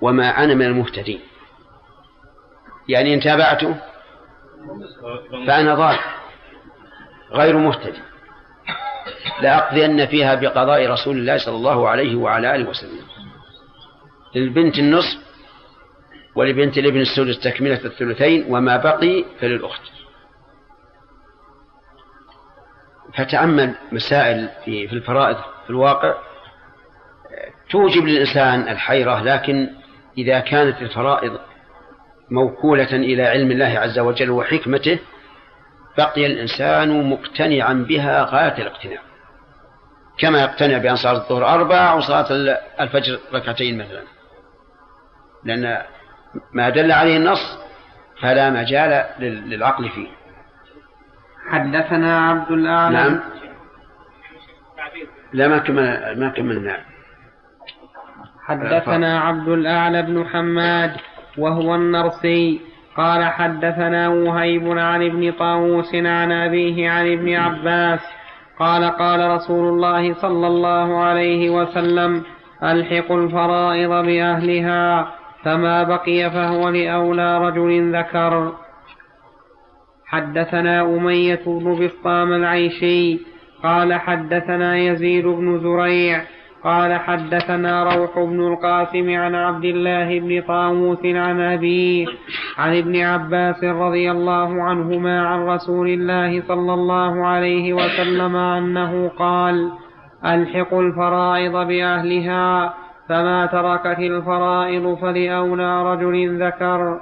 وما أنا من المهتدين. يعني إن تابعته فأنا ضال غير مهتدي. لأقضين فيها بقضاء رسول الله صلى الله عليه وعلى آله وسلم. للبنت النصف ولبنت الابن السدس تكملة الثلثين وما بقي فللأخت. فتأمل مسائل في, الفرائض في الواقع. توجب للإنسان الحيرة لكن إذا كانت الفرائض موكولة إلى علم الله عز وجل وحكمته بقي الإنسان مقتنعا بها غاية الاقتناع. كما يقتنع بأن صلاة الظهر أربع وصلاة الفجر ركعتين مثلا. لأن ما دل عليه النص فلا مجال للعقل فيه. حدثنا عبد الأعلى. نعم. لا ما كمل ما كملنا. حدثنا عبد الأعلى بن حماد وهو النرسي. قال حدثنا وهيب عن ابن طاووس عن أبيه عن ابن عباس قال قال رسول الله صلى الله عليه وسلم ألحقوا الفرائض بأهلها فما بقي فهو لأولى رجل ذكر. حدثنا أمية بن بسطام العيشي قال حدثنا يزيد بن زريع قال حدثنا روح بن القاسم عن عبد الله بن طاووس عن أبيه عن ابن عباس رضي الله عنهما عن رسول الله صلى الله عليه وسلم أنه قال ألحقوا الفرائض بأهلها فما تركت الفرائض فلأولى رجل ذكر.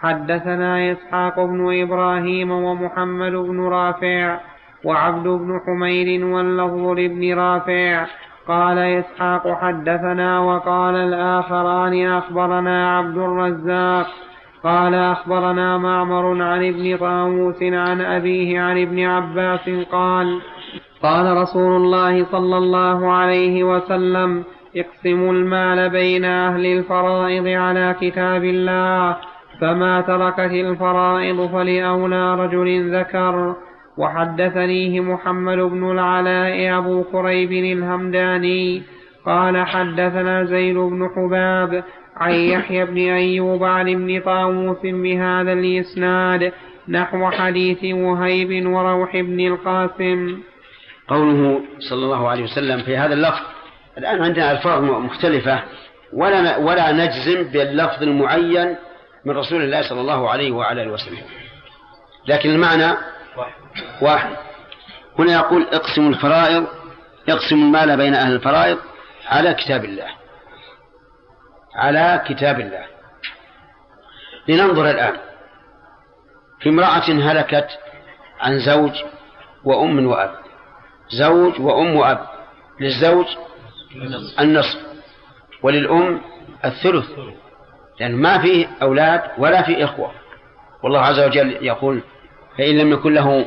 حدثنا إسحاق بن إبراهيم ومحمد بن رافع وعبد بن حمير واللفظ لابن رافع قال إسحاق حدثنا وقال الآخران أخبرنا عبد الرزاق قال أخبرنا معمر عن ابن طاووس عن أبيه عن ابن عباس قال قال رسول الله صلى الله عليه وسلم اقسموا المال بين أهل الفرائض على كتاب الله فما تركت الفرائض فلأولى رجل ذكر وحدثنيه محمد بن العلاء أبو كريب الهمداني قال حدثنا زيد بن حباب عن يحيى بن أيوب عن ابن طاووس بهذا الإسناد نحو حديث وهيب وروح بن القاسم. قوله صلى الله عليه وسلم في هذا اللفظ الآن عندنا ألفاظ مختلفة ولا ولا نجزم باللفظ المعين من رسول الله صلى الله عليه وعلى آله وسلم. لكن المعنى واحد. هنا يقول اقسموا الفرائض اقسموا المال بين أهل الفرائض على كتاب الله. على كتاب الله. لننظر الآن. في امرأة هلكت عن زوج وأم وأب. زوج وأم وأب. للزوج النصف. وللأم الثلث. لأن ما فيه أولاد ولا فيه إخوة. والله عز وجل يقول فإن لم يكن له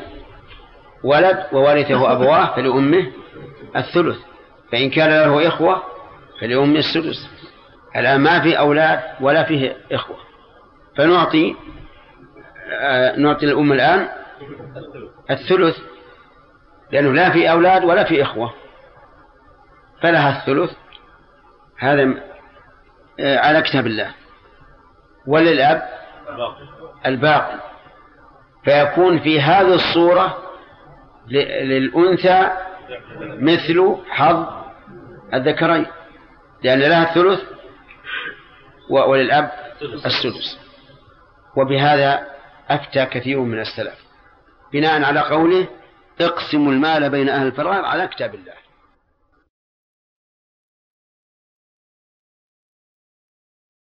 ولد وورثه أبواه فلأمه الثلث. فإن كان له إخوة فلأمه السدس. الآن ما في أولاد ولا فيه إخوة. فنعطي آه نعطي الأم الآن الثلث. لأنه لا في أولاد ولا في إخوة. فلها الثلث. هذا آه على كتاب الله. وللأب الباقي. فيكون في هذه الصورة للأنثى مثل حظ الذكرين لأن لها الثلث وللأب السدس. وبهذا أفتى كثير من السلف. بناء على قوله اقسموا المال بين أهل الفرائض على كتاب الله.